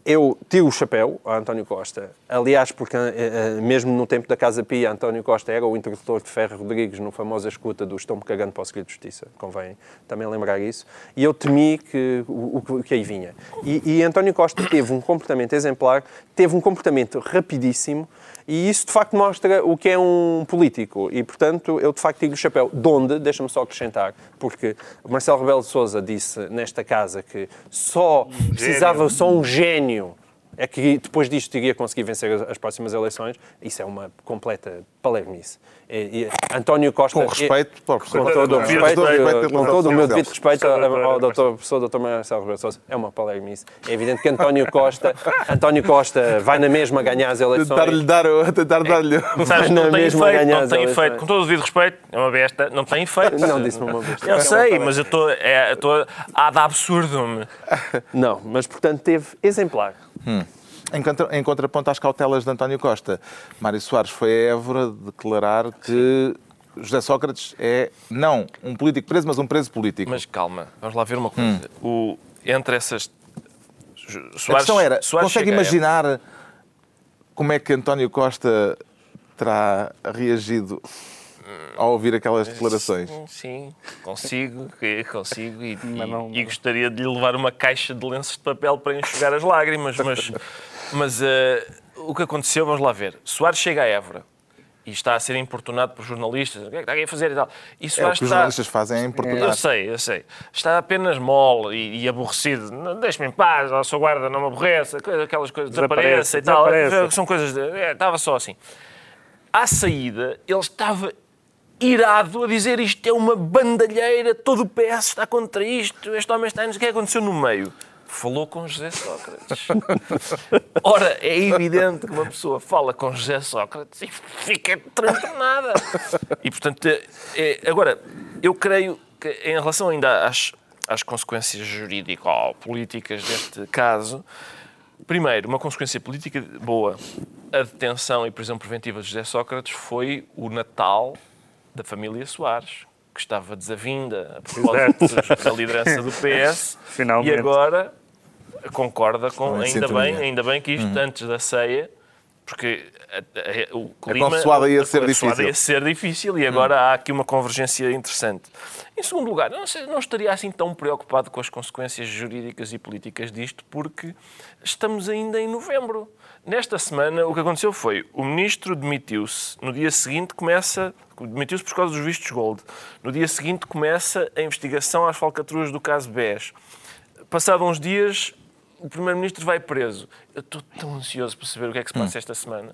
Eu tiro o chapéu a António Costa, aliás, porque eh, eh, mesmo no tempo da Casa Pia, António Costa era o introdutor de Ferro Rodrigues no famosa escuta do Estou-me cagando para o segredo de justiça, convém também lembrar isso, e eu temi que, o, o que aí vinha. E, e António Costa teve um comportamento exemplar, teve um comportamento rapidíssimo, e isso de facto mostra o que é um político, e portanto eu de facto tiro o chapéu. De onde? Deixa-me só acrescentar, porque Marcelo Rebelo de Sousa disse nesta casa que só precisava só um gênio é que depois disto iria conseguir vencer as, as próximas eleições. Isso é uma completa palermice. E, e António Costa... Com respeito, por com todo o Com todo o respeito com todo o meu devido respeito ao, doutor, professor doutor Marcelo Rebelo de Sousa, é uma palermice. É evidente que António Costa, António Costa vai na mesma ganhar as eleições. Tentar-lhe dar, o- tentar dar-lhe. Sabes, Na não tem mesma efeito, ganhar não tem efeito. Com todo o devido respeito, é uma besta, não tem efeito. Não disse-me uma besta. É Eu sei, mas eu estou é, eu estou a dar absurdo-me. Não, mas portanto teve exemplar. Em, contra, em contraponto às cautelas de António Costa, Mário Soares foi a Évora declarar que José Sócrates é, não um político preso, mas um preso político. Mas calma, vamos lá ver uma coisa. O, entre essas. Soares, a questão era, Soares consegue imaginar como é que António Costa terá reagido ao ouvir aquelas declarações? Sim, consigo, que- consigo e, Mas e- não- e gostaria de lhe levar uma caixa de lenços de papel para enxugar as lágrimas, mas, mas eh, o que aconteceu, vamos lá ver. Soares chega a Évora e está a ser importunado por jornalistas. O que é que está a fazer e tal? Isso É o que os está- jornalistas fazem é importunar. Eu sei, eu sei. Está apenas mole e, e aborrecido. Deixe-me em paz, a sua guarda não me aborrece, coisa- aquelas coisas, desapareça e tal. desapareça. São coisas. De, é, estava só assim. À saída, ele estava irado a dizer isto é uma bandalheira, todo o PS está contra isto, este homem está. O que é que aconteceu no meio? Falou com José Sócrates. Ora, é evidente que uma pessoa fala com José Sócrates e fica transtornada. E, portanto, é- é- agora, eu creio que em relação ainda às, às consequências jurídico-políticas deste caso, primeiro, uma consequência política boa, a detenção e prisão preventiva de José Sócrates foi o Natal da família Soares, que estava desavinda a propósito da liderança do PS. Finalmente. E agora concorda com, ainda bem, ainda bem que isto antes da ceia, porque a- a- o clima... consoada ia ser a difícil. ia ser difícil e agora há aqui uma convergência interessante. Em segundo lugar, não, sei- não estaria assim tão preocupado com as consequências jurídicas e políticas disto, porque estamos ainda em novembro. Nesta semana, o que aconteceu foi o ministro demitiu-se. No dia seguinte começa. Demitiu-se por causa dos vistos gold. No dia seguinte começa a investigação às falcatruas do caso BES. Passado uns dias, o primeiro-ministro vai preso. Eu estou tão ansioso para saber o que é que se passa esta semana.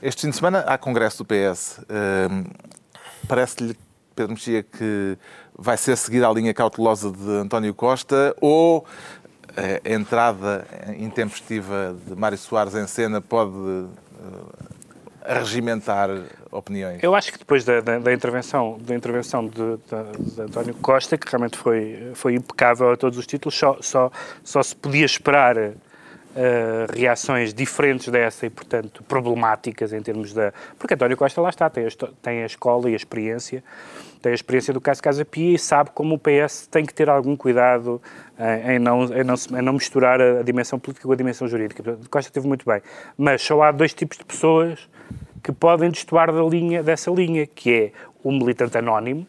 Este fim de semana há congresso do PS. Hum, Parece-lhe, Pedro Mexia, que vai ser seguida a linha cautelosa de António Costa ou a entrada intempestiva de Mário Soares em cena pode eh, arregimentar opiniões? Eu acho que depois da, da- da intervenção, da intervenção de, de- de António Costa, que realmente foi, foi impecável a todos os títulos, só, só, só se podia esperar eh, reações diferentes dessa e, portanto, problemáticas em termos da. Porque António Costa lá está, tem a, tem a escola e a experiência, tem a experiência do caso Casa Pia e sabe como o PS tem que ter algum cuidado em, em não, em, não, em não misturar a, a dimensão política com a dimensão jurídica. Costa teve muito bem. Mas só há dois tipos de pessoas que podem destoar da linha, dessa linha, que é o militante anónimo,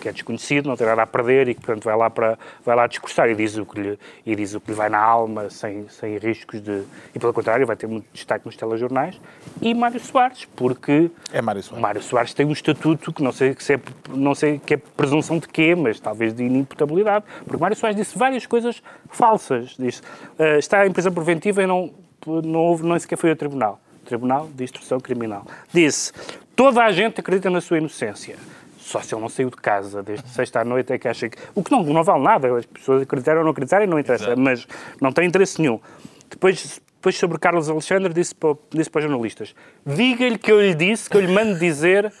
que é desconhecido, não tem nada a perder e que, portanto, vai lá, para, vai lá discursar e diz, o que lhe, e diz o que lhe vai na alma, sem, sem riscos de... E, pelo contrário, vai ter muito destaque nos telejornais. E Mário Soares, porque É Mário Soares. Mário Soares tem um estatuto que não sei, se é, não sei que é presunção de quê, mas talvez de inimputabilidade, porque Mário Soares disse várias coisas falsas. Disse, "Ah, está em prisão preventiva e não, não, houve, nem sequer foi ao tribunal. Tribunal de Instrução Criminal. Disse, toda a gente acredita na sua inocência. Só se ele não saiu de casa desde sexta à noite é que acha que... O que não, não vale nada, as pessoas acreditarem ou não acreditarem não interessa, mas não tem interesse nenhum. Depois, depois sobre Carlos Alexandre, disse para, disse para os jornalistas: diga-lhe que eu lhe disse, que eu lhe mando dizer.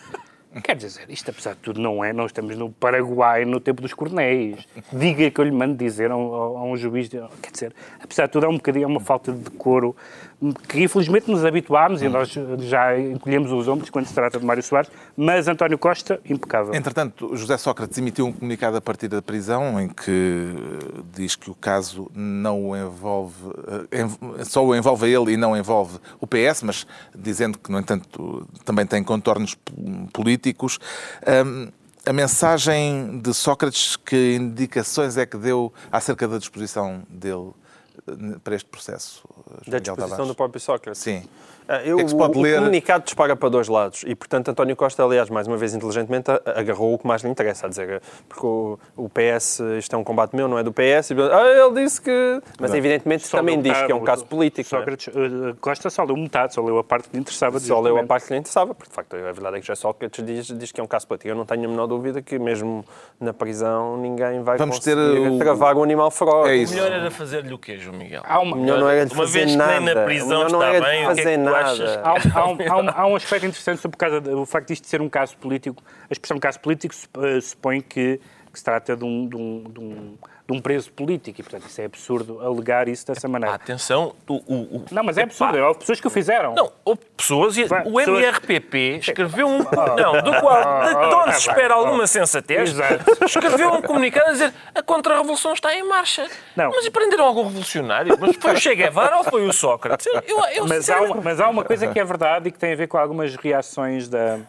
Quer dizer, isto apesar de tudo não é, nós estamos no Paraguai no tempo dos cornéis. Diga que eu lhe mando dizer a um, a um juiz, quer dizer, apesar de tudo é um bocadinho é uma falta de decoro que infelizmente nos habituámos e nós já encolhemos os ombros quando se trata de Mário Soares, mas António Costa, impecável. Entretanto, José Sócrates emitiu um comunicado a partir da prisão em que eh, diz que o caso não o envolve, eh, só o envolve ele e não envolve o PS, mas dizendo que, no entanto, também tem contornos políticos. Ahm, a mensagem de Sócrates, que indicações é que deu acerca da disposição dele para este processo? Da Miguel disposição do próprio Sócrates. Sim. Ah, eu, é que se pode o, ler? o comunicado dispara para dois lados e, portanto, António Costa, aliás, mais uma vez inteligentemente, agarrou o que mais lhe interessa, a dizer, porque o, o PS, isto é um combate meu, não é do PS, e, ah, ele disse que... Mas, evidentemente, Só também diz que é um caso político. não é? Sócrates, eh, Costa só leu metade, só leu a parte que lhe interessava. Só leu a parte que lhe interessava, porque de facto a verdade é que já Sócrates diz, diz que é um caso político. Eu não tenho a menor dúvida que mesmo na prisão ninguém vai Vamos ter conseguir o- travar um animal feroz. É O melhor era fazer-lhe o quê, João Miguel? Há uma, O melhor não era de Uma fazer vez que nem nada. na prisão o melhor não está era de bem, é fazer tu achas? Há, um- há um, há, um, há um aspecto interessante sobre o, caso, o facto disto de ser um caso político. A expressão caso político eh, supõe que, que se trata de um, de, um, de, um, de um preso político e, portanto, isso é absurdo alegar isso dessa maneira. Atenção, o, o, Não, mas é absurdo. Houve pessoas que o fizeram. Não, houve pessoas e o MRPP escreveu um. Não, do qual, de, de onde se espera alguma sensatez, Exato. escreveu um comunicado a dizer a contra-revolução está em marcha. Não. Mas e prenderam algum revolucionário? Mas foi o Che Guevara ou foi o Sócrates? Eu, eu, Mas há, mas há uma coisa que é verdade e que tem a ver com algumas reações da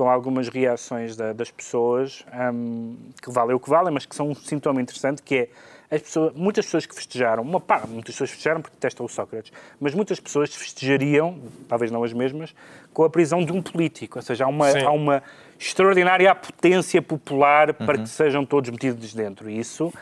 com algumas reações da- das pessoas hum, que valem o que valem, mas que são um sintoma interessante que é as pessoas, muitas pessoas que festejaram, uma pá, muitas pessoas festejaram porque detestam o Sócrates, mas muitas pessoas festejariam, talvez não as mesmas, com a prisão de um político. Ou seja, há uma, Sim. há uma extraordinária potência popular para que sejam todos metidos dentro. E isso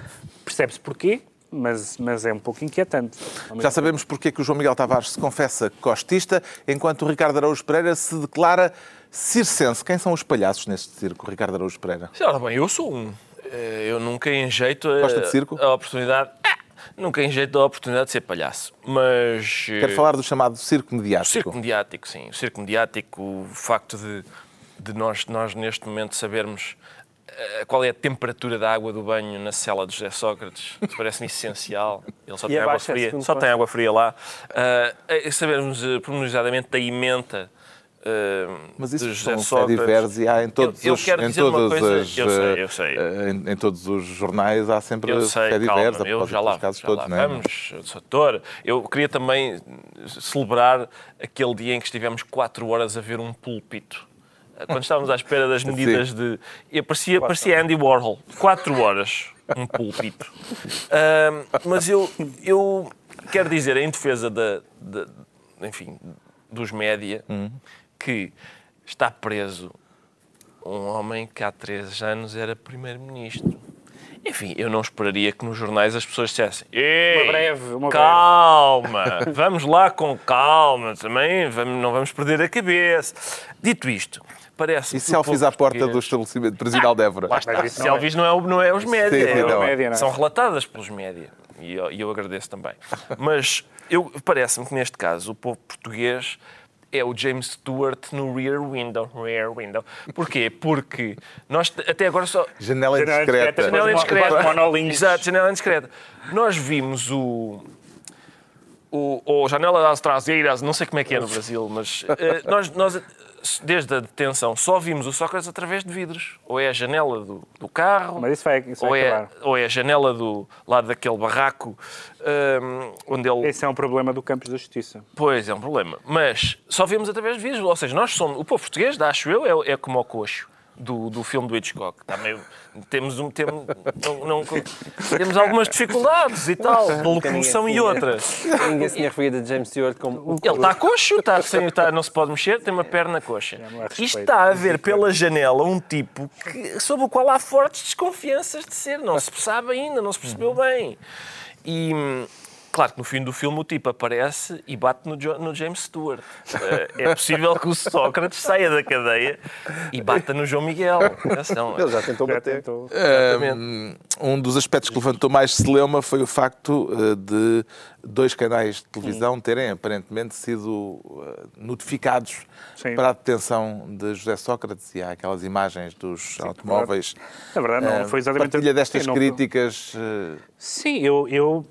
percebe-se porquê, mas, mas é um pouco inquietante. Já sabemos porque é que o João Miguel Tavares se confessa costista, enquanto o Ricardo Araújo Pereira se declara circense. Quem são os palhaços neste circo, Ricardo Araújo Pereira? Ora bem, eu sou um. Eh, Eu nunca enjeito a, Gosta de circo? a oportunidade. Ah, nunca enjeito a oportunidade de ser palhaço. Mas. eh, Quero falar do chamado circo O mediático. circo mediático, sim. O circo mediático, o facto de, de nós, nós, neste momento, sabermos eh, qual é a temperatura da água do banho na cela de José Sócrates, parece-me essencial. Ele só E tem água é fria. Só tem água fria lá. Eh, sabermos pormenorizadamente da emenda eh, Mas isso são Sócrates. diversos e há em todos Eu- eu os quero em todas coisa- as eu sei, eh, eu sei. eh, Em, em todos os jornais há sempre Eu sei, fé diversa, eu já lá, casos já todos, lá não é? vamos, doutor. Eu queria também celebrar aquele dia em que estivemos quatro horas a ver um púlpito. Quando estávamos à espera das medidas de... E parecia, parecia Andy Warhol. Quatro horas, um púlpito. Ahm, mas eu, eu quero dizer, em defesa da, da- enfim, dos média, que está preso um homem que há três anos era primeiro-ministro. Enfim, eu não esperaria que nos jornais as pessoas dissessem Ei, Uma breve, uma calma, vamos lá com calma também, vamos, não vamos perder a cabeça. Dito isto, parece E selfies à porta do estabelecimento prisional de Évora. Lá está, selfies não é, o- não é os média, Sim, sim, é o- não. Média, não é? são relatadas pelos média. E eu, e eu agradeço também. Mas eu parece-me que neste caso o povo português é o James Stewart no Rear Window. Rear Window. Porquê? Porque nós até agora só. Janela Janela indiscreta. Janela indiscreta. Exato, janela indiscreta. Nós vimos o. O, ou janela das traseiras, não sei como é que é no Brasil, mas eh, nós, nós, desde a detenção, só vimos o Sócrates através de vidros. Ou é a janela do, do carro, Mas isso vai, isso ou, vai é, ou é a janela do lado daquele barraco hum, onde ele. Esse é um problema do Campos da Justiça. Pois, é um problema. Mas só vemos através de vídeos. Ou seja, nós somos. O povo português, acho eu, é, é como o coxo do, do filme do Hitchcock. Está meio, temos, um, temos, não, não- temos algumas dificuldades e tal, de locomoção e outras. Ninguém se tinha referido a James Stewart como... Ele está coxo, está, sem, está, não se pode mexer, tem uma perna coxa. E está a ver pela janela um tipo que- sobre o qual há fortes desconfianças de ser. Não se sabe ainda, não se percebeu bem. E. Claro que no fim do filme o tipo aparece e bate no, Jo- no James Stewart. Eh, É possível que o Sócrates saia da cadeia e bata no João Miguel. Atenção. Ele já tentou Já bater. tentou. Exatamente. Um dos aspectos que levantou mais celeuma foi o facto eh, de dois canais de televisão terem aparentemente sido eh, notificados Sim. para a detenção de José Sócrates e há aquelas imagens dos automóveis. Na verdade, não Eh, foi exatamente... Partilha destas Sim, não- críticas. eh, Sim, eu, eu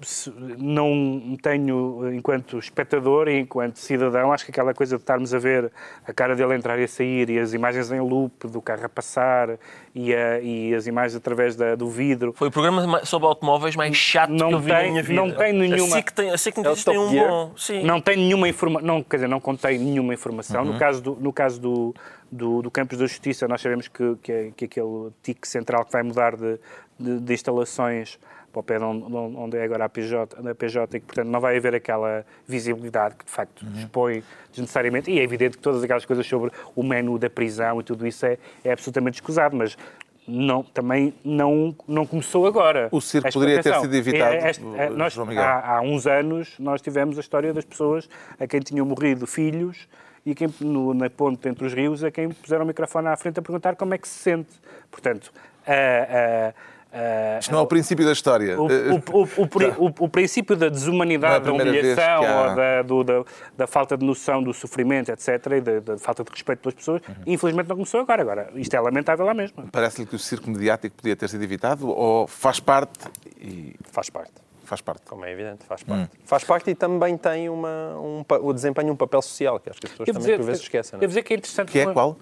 não tenho, enquanto espectador e enquanto cidadão, acho que aquela coisa de estarmos a ver a cara dele entrar e sair e as imagens em loop do carro a passar e, a- e as imagens através da- do vidro. Foi o programa ma- sobre automóveis mais chato Não que eu vi tem- na minha vida. não tem nenhuma- A SIC tem, a SIC É tem um Gear. bom. Sim. Não tem nenhuma informação, não, quer dizer, não contém nenhuma informação. Uhum. No caso do, no caso do, do, do Campos da Justiça, nós sabemos que, que, é- que aquele TIC central que vai mudar de, de, de instalações para o pé de onde, é agora a PJ, a PJ e que, portanto, não vai haver aquela visibilidade que, de facto, Uhum. expõe desnecessariamente. E é evidente que todas aquelas coisas sobre o menu da prisão e tudo isso é, é absolutamente escusado, mas não, também não, não começou agora. O circo poderia ter sido evitado, É, é, nós, há, há uns anos nós tivemos a história das pessoas a quem tinham morrido filhos e quem, no, na ponte entre os rios a quem puseram o microfone à frente a perguntar como é que se sente. Portanto, a- a- a- Isto não é o princípio da história. o, o- o- o pri- o- o princípio da é desumanidade, da primeira vez humilhação, há- ou da, do- da- da falta de noção do sofrimento, etc., e da, da falta de respeito pelas pessoas, Uhum. infelizmente não começou agora. Agora, isto é lamentável lá mesmo. Parece-lhe que o circo mediático podia ter sido evitado ou faz parte e Faz parte. faz parte? Como é evidente, faz parte. Faz parte e também tem uma, um, o desempenho um papel social, que acho que as pessoas Devo também por vezes esquecem. não é? devo dizer que é interessante. Que é uma- qual?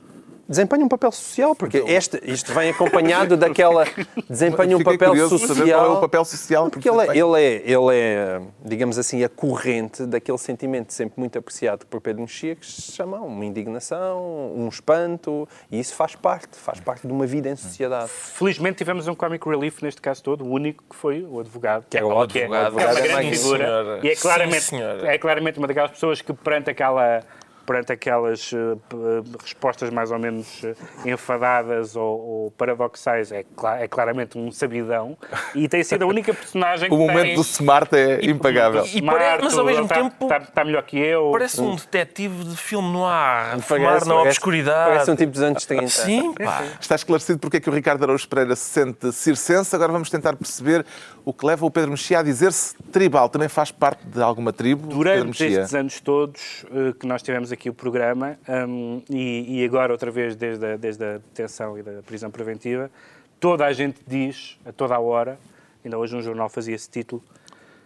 Desempenha um papel social, porque este, isto vem acompanhado daquela. Desempenha um papel social. é o papel social que Porque ele é, ele, é, ele é, digamos assim, a corrente daquele sentimento sempre muito apreciado por Pedro Mexia, que se chama uma indignação, um espanto, e isso faz parte, faz parte de uma vida em sociedade. Felizmente tivemos um comic relief neste caso todo, o único que foi o advogado. Que é o é, advogado. é É uma grande figura. senhora. E é claramente, Sim, é claramente uma daquelas pessoas que perante aquela perante aquelas eh, eh, respostas mais ou menos eh, enfadadas ou, ou paradoxais, é, é claramente um sabidão e tem sido a única personagem O que momento tem... do smart é impagável. e parece- mas ao mesmo está, tempo- está, está melhor que eu. Parece um detetive de filme noir, a fumar Parece- na parece- obscuridade. Parece um tipo dos anos 30. Sim, pá. Está esclarecido porque é que o Ricardo Araújo Pereira se sente circense. Agora vamos tentar perceber o que leva o Pedro Mexia a dizer-se tribal. Também faz parte de alguma tribo? Durante estes anos todos que nós tivemos aqui o programa, hum, e, e agora outra vez desde a, desde a detenção e da prisão preventiva, toda a gente diz, a toda a hora, ainda hoje um jornal fazia esse título,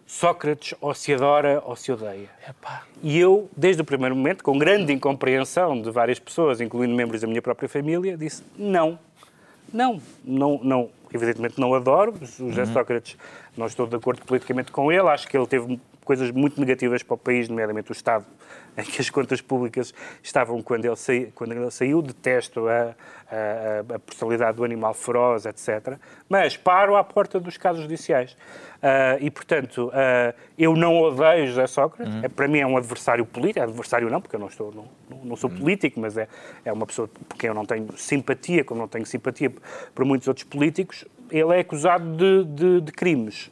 Sócrates ou se adora ou se odeia. E eu, desde o primeiro momento, com grande incompreensão de várias pessoas, incluindo membros da minha própria família, disse não. Não, não, não. Evidentemente não adoro. O José Sócrates, não estou de acordo politicamente com ele. Acho que ele teve coisas muito negativas para o país, nomeadamente o Estado, em que as contas públicas estavam quando ele, sai, quando ele saiu. Detesto a, a, a personalidade do animal feroz, etc. Mas paro à porta dos casos judiciais. Ah, e, portanto, ah, eu não odeio José Sócrates. É, para mim é um adversário político. É adversário não, porque eu não, estou, não, não- sou político, mas é, é uma pessoa por quem eu não tenho simpatia, como não tenho simpatia por muitos outros políticos. Ele é acusado de, de- de crimes.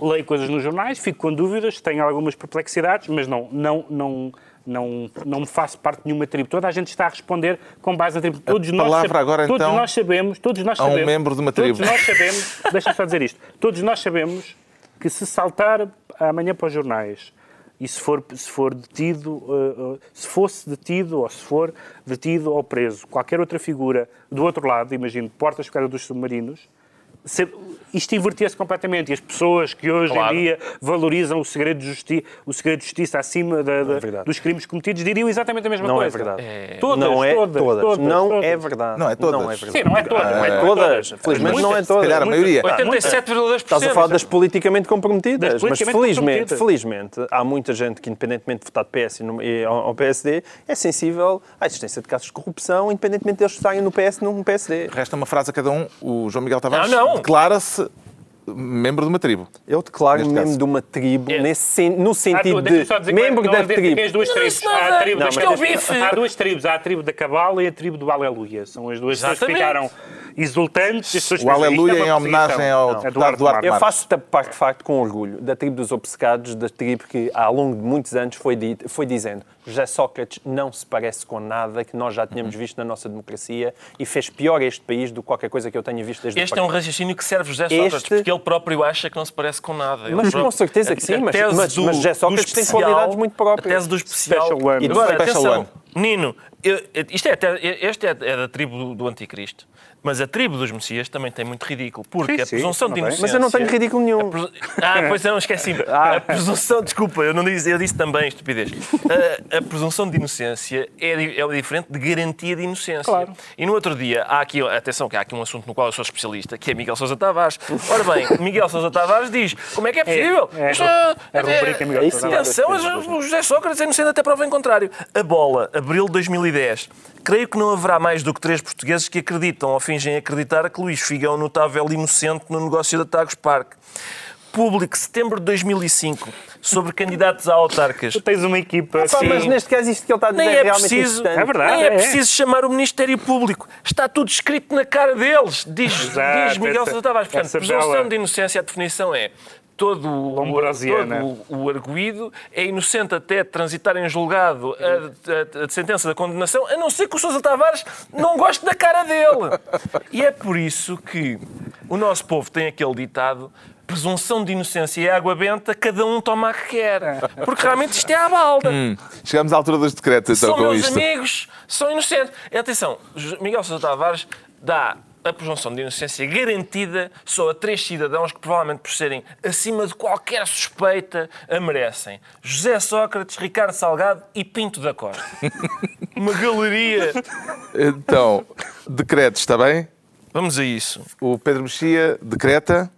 Leio coisas nos jornais, fico com dúvidas, tenho algumas perplexidades, mas não, não, não, não, não me faço parte de nenhuma tribo. Toda a gente está a responder com base na tribo. Todos nós, palavra sabe- agora, todos então, nós sabemos, todos nós a um sabemos, membro de uma todos tribo. nós sabemos, deixa-me só dizer isto, todos nós sabemos que se saltar amanhã para os jornais e se for, se for detido, uh, uh, se fosse detido ou se for detido ou preso qualquer outra figura do outro lado, imagino, portas fora dos submarinos, se- isto invertia-se completamente e as pessoas que hoje Claro. em dia valorizam o segredo de, justi o segredo de justiça acima da- da- verdade. dos crimes cometidos diriam exatamente a mesma Não é coisa. verdade. Todas, não é todas, todas, não todas. é verdade. Não é todas. Não é verdade. Sim, não é todas. não é Todas. Felizmente não é todas. Se calhar a maioria. 87,2%. Estás a falar das politicamente comprometidas, Das mas politicamente felizmente, comprometidas. felizmente há muita gente que, independentemente de votar de PS e ao ao PSD, é sensível à existência de casos de corrupção, independentemente deles estarem no PS ou no PSD. Resta uma frase a cada um. O João Miguel Tavares Não, não. declara-se membro de uma tribo. Eu declaro Neste mesmo caso. de uma tribo, É. nesse, sen- no Há sentido deixa-me de membro da tribo. as duas tribos. Há, a nada. tribo Não, mas é há duas tribos. Há a tribo da Cabala e a tribo do Aleluia. São as duas pessoas que Exatamente. ficaram exultantes. O pensam, Aleluia é em homenagem ao Não, deputado Eduardo Duarte. Eu faço parte, de facto, com orgulho da tribo dos obcecados, da tribo que, ao longo de muitos anos, foi, dito, foi dizendo José Sócrates não se parece com nada que nós já tínhamos Uhum. visto na nossa democracia e fez pior a este país do que qualquer coisa que eu tenha visto desde Este é um raciocínio que serve José Sócrates, Este- porque ele próprio acha que não se parece com nada. Ele Mas próprio- com certeza que sim, mas- mas- do- mas José Sócrates do tem especial- qualidades muito próprias. A tese do especial. Special one. E do Agora, atenção, one. Nino, eu- isto é, este é, é da tribo do anticristo, mas a tribo dos Messias também tem muito ridículo, porque Sim, a sim, presunção de inocência... Mas eu não tenho ridículo nenhum. Ah, pois não, esqueci-me. Ah. A presunção, desculpa, eu, não disse, eu disse também estupidez. A, a presunção de inocência é, é diferente de garantia de inocência. Claro. E no outro dia, há aqui, atenção, que há aqui um assunto no qual eu sou especialista, que é Miguel Sousa Tavares. Ora bem, Miguel Sousa Tavares diz, como é que é possível? é, é a rubrica Miguel é Sousa. Atenção, o José Sócrates é inocente até prova em contrário. A bola, abril de 2010. Creio que não haverá mais do que três portugueses que acreditam ou fingem acreditar que Luís Figo é um notável inocente no negócio da Tagus Park. Público, setembro de 2005, sobre candidatos a autarcas. Tu tens uma equipa Pá, assim. mas neste caso isto que ele está a dizer Nem é é realmente preciso. É verdade. nem é é. preciso chamar o Ministério Público. Está tudo escrito na cara deles, diz, Exato, diz Miguel Sousa Tavares. Portanto, presunção bela- de inocência, a definição é todo, o- todo o, o arguído é inocente até transitar em julgado a, a- a sentença da condenação, a não ser que o Sousa Tavares não goste da cara dele. E é por isso que o nosso povo tem aquele ditado presunção de inocência e água benta, cada um toma a que quer. Porque realmente isto é à balda. Chegamos à altura dos decretos, então, São com meus isto. amigos, são inocentes. E atenção, Miguel Sousa Tavares dá a presunção de inocência garantida só a três cidadãos que provavelmente por serem acima de qualquer suspeita a merecem. José Sócrates, Ricardo Salgado e Pinto da Costa. Uma galeria. Então, decretos, está bem? Vamos a isso. O Pedro Mexia decreta.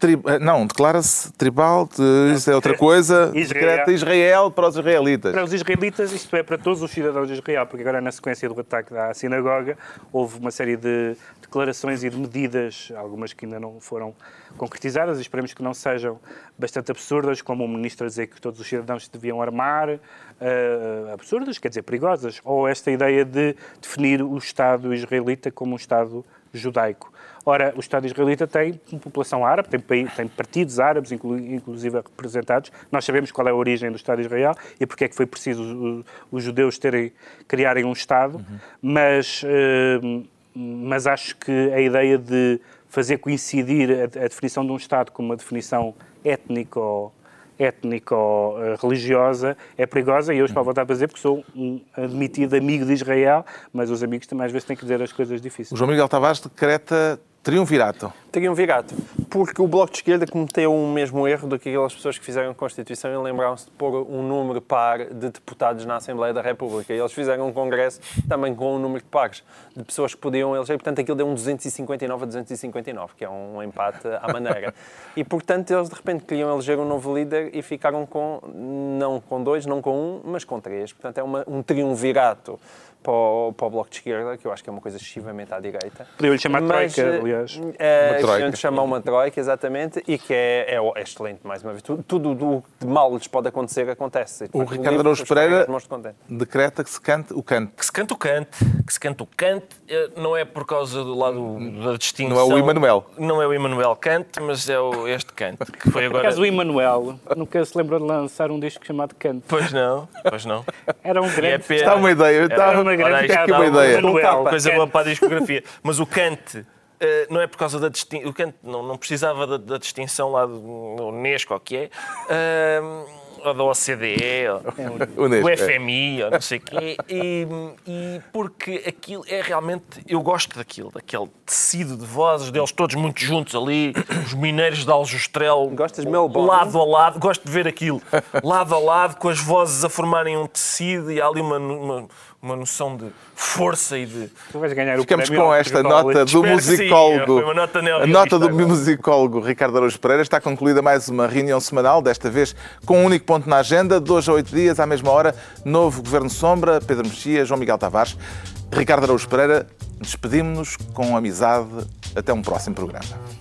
Tri- eh, Não, declara-se tribal, de- isso é outra coisa. Israel. Decreta Israel para os israelitas. Para os israelitas, isto é para todos os cidadãos de Israel, porque agora, na sequência do ataque à sinagoga, houve uma série de declarações e de medidas, algumas que ainda não foram concretizadas, e esperemos que não sejam bastante absurdas, como o ministro a dizer que todos os cidadãos se deviam armar, eh, absurdas, quer dizer, perigosas, ou esta ideia de definir o Estado israelita como um Estado judaico. Ora, o Estado israelita tem população árabe, tem, tem partidos árabes, inclu- inclusive representados. Nós sabemos qual é a origem do Estado de Israel e porque é que foi preciso os, judeus terem, criarem um Estado, mas, eh, mas acho que a ideia de fazer coincidir a, a definição de um Estado com uma definição étnico étnico-religiosa é perigosa e eu estou à vontade para dizer porque sou um admitido amigo de Israel, mas os amigos também às vezes têm que dizer as coisas O difíceis. João Miguel Tavares decreta triunvirato. Teriam virado. Porque o Bloco de Esquerda cometeu o mesmo erro do que aquelas pessoas que fizeram a Constituição e lembraram-se de pôr um número par de deputados na Assembleia da República. E eles fizeram um congresso também com um número de pares de pessoas que podiam eleger. Portanto, aquilo deu um 259 a 259, que é um empate à maneira. E, portanto, eles de repente queriam eleger um novo líder e ficaram com, não com dois, não com um, mas com três. Portanto, é uma, um triunvirato para o, para o Bloco de Esquerda, que eu acho que é uma coisa excessivamente à direita. Podiam-lhe chamar Mas, troika, aliás. É, Uma troika. podiam-lhe chamar uma troika, exatamente, e que é, é, é excelente, mais uma vez. Tudo, tudo do de mal lhes pode acontecer, acontece. O Ricardo Araújo Pereira decreta que se cante o cante. Que se canta o cante, que se canta o cante, eh, não é por causa do lado da distinção. Não é o Emanuel. Não é o Emanuel Kant, mas é o, este cante, que foi Por agora... acaso o Emanuel nunca se lembrou de lançar um disco chamado Canto. Pois não, pois não. Era um é grande... pena. Está uma ideia. Está, uma grande está aqui está uma uma- ideia. Manuel, Coisa Kant. boa para a discografia. Mas o Kant eh, não é por causa da distinção. O Kant não, não precisava da, da distinção lá do Unesco, ou que é, ah, ou da OCDE, ou Unesco, do é. FMI, ou não sei o quê. E, e porque aquilo é realmente. Eu gosto daquilo, daquele tecido de vozes deles todos muito juntos ali, os mineiros de Aljustrel. Gostas de Melbourne? Lado a lado, gosto de ver aquilo. Lado a lado, com as vozes a formarem um tecido e há ali uma, uma, uma noção de força e de. Tu vais ganhar o Ficamos prémio com esta nota do sim. musicólogo. Uma nota A nota do agora. musicólogo Ricardo Araújo Pereira. Está concluída mais uma reunião semanal, desta vez com um único ponto na agenda. De hoje a oito dias, à mesma hora, novo Governo Sombra, Pedro Mexia, João Miguel Tavares. Ricardo Araújo Pereira, despedimos-nos com amizade. Até um próximo programa.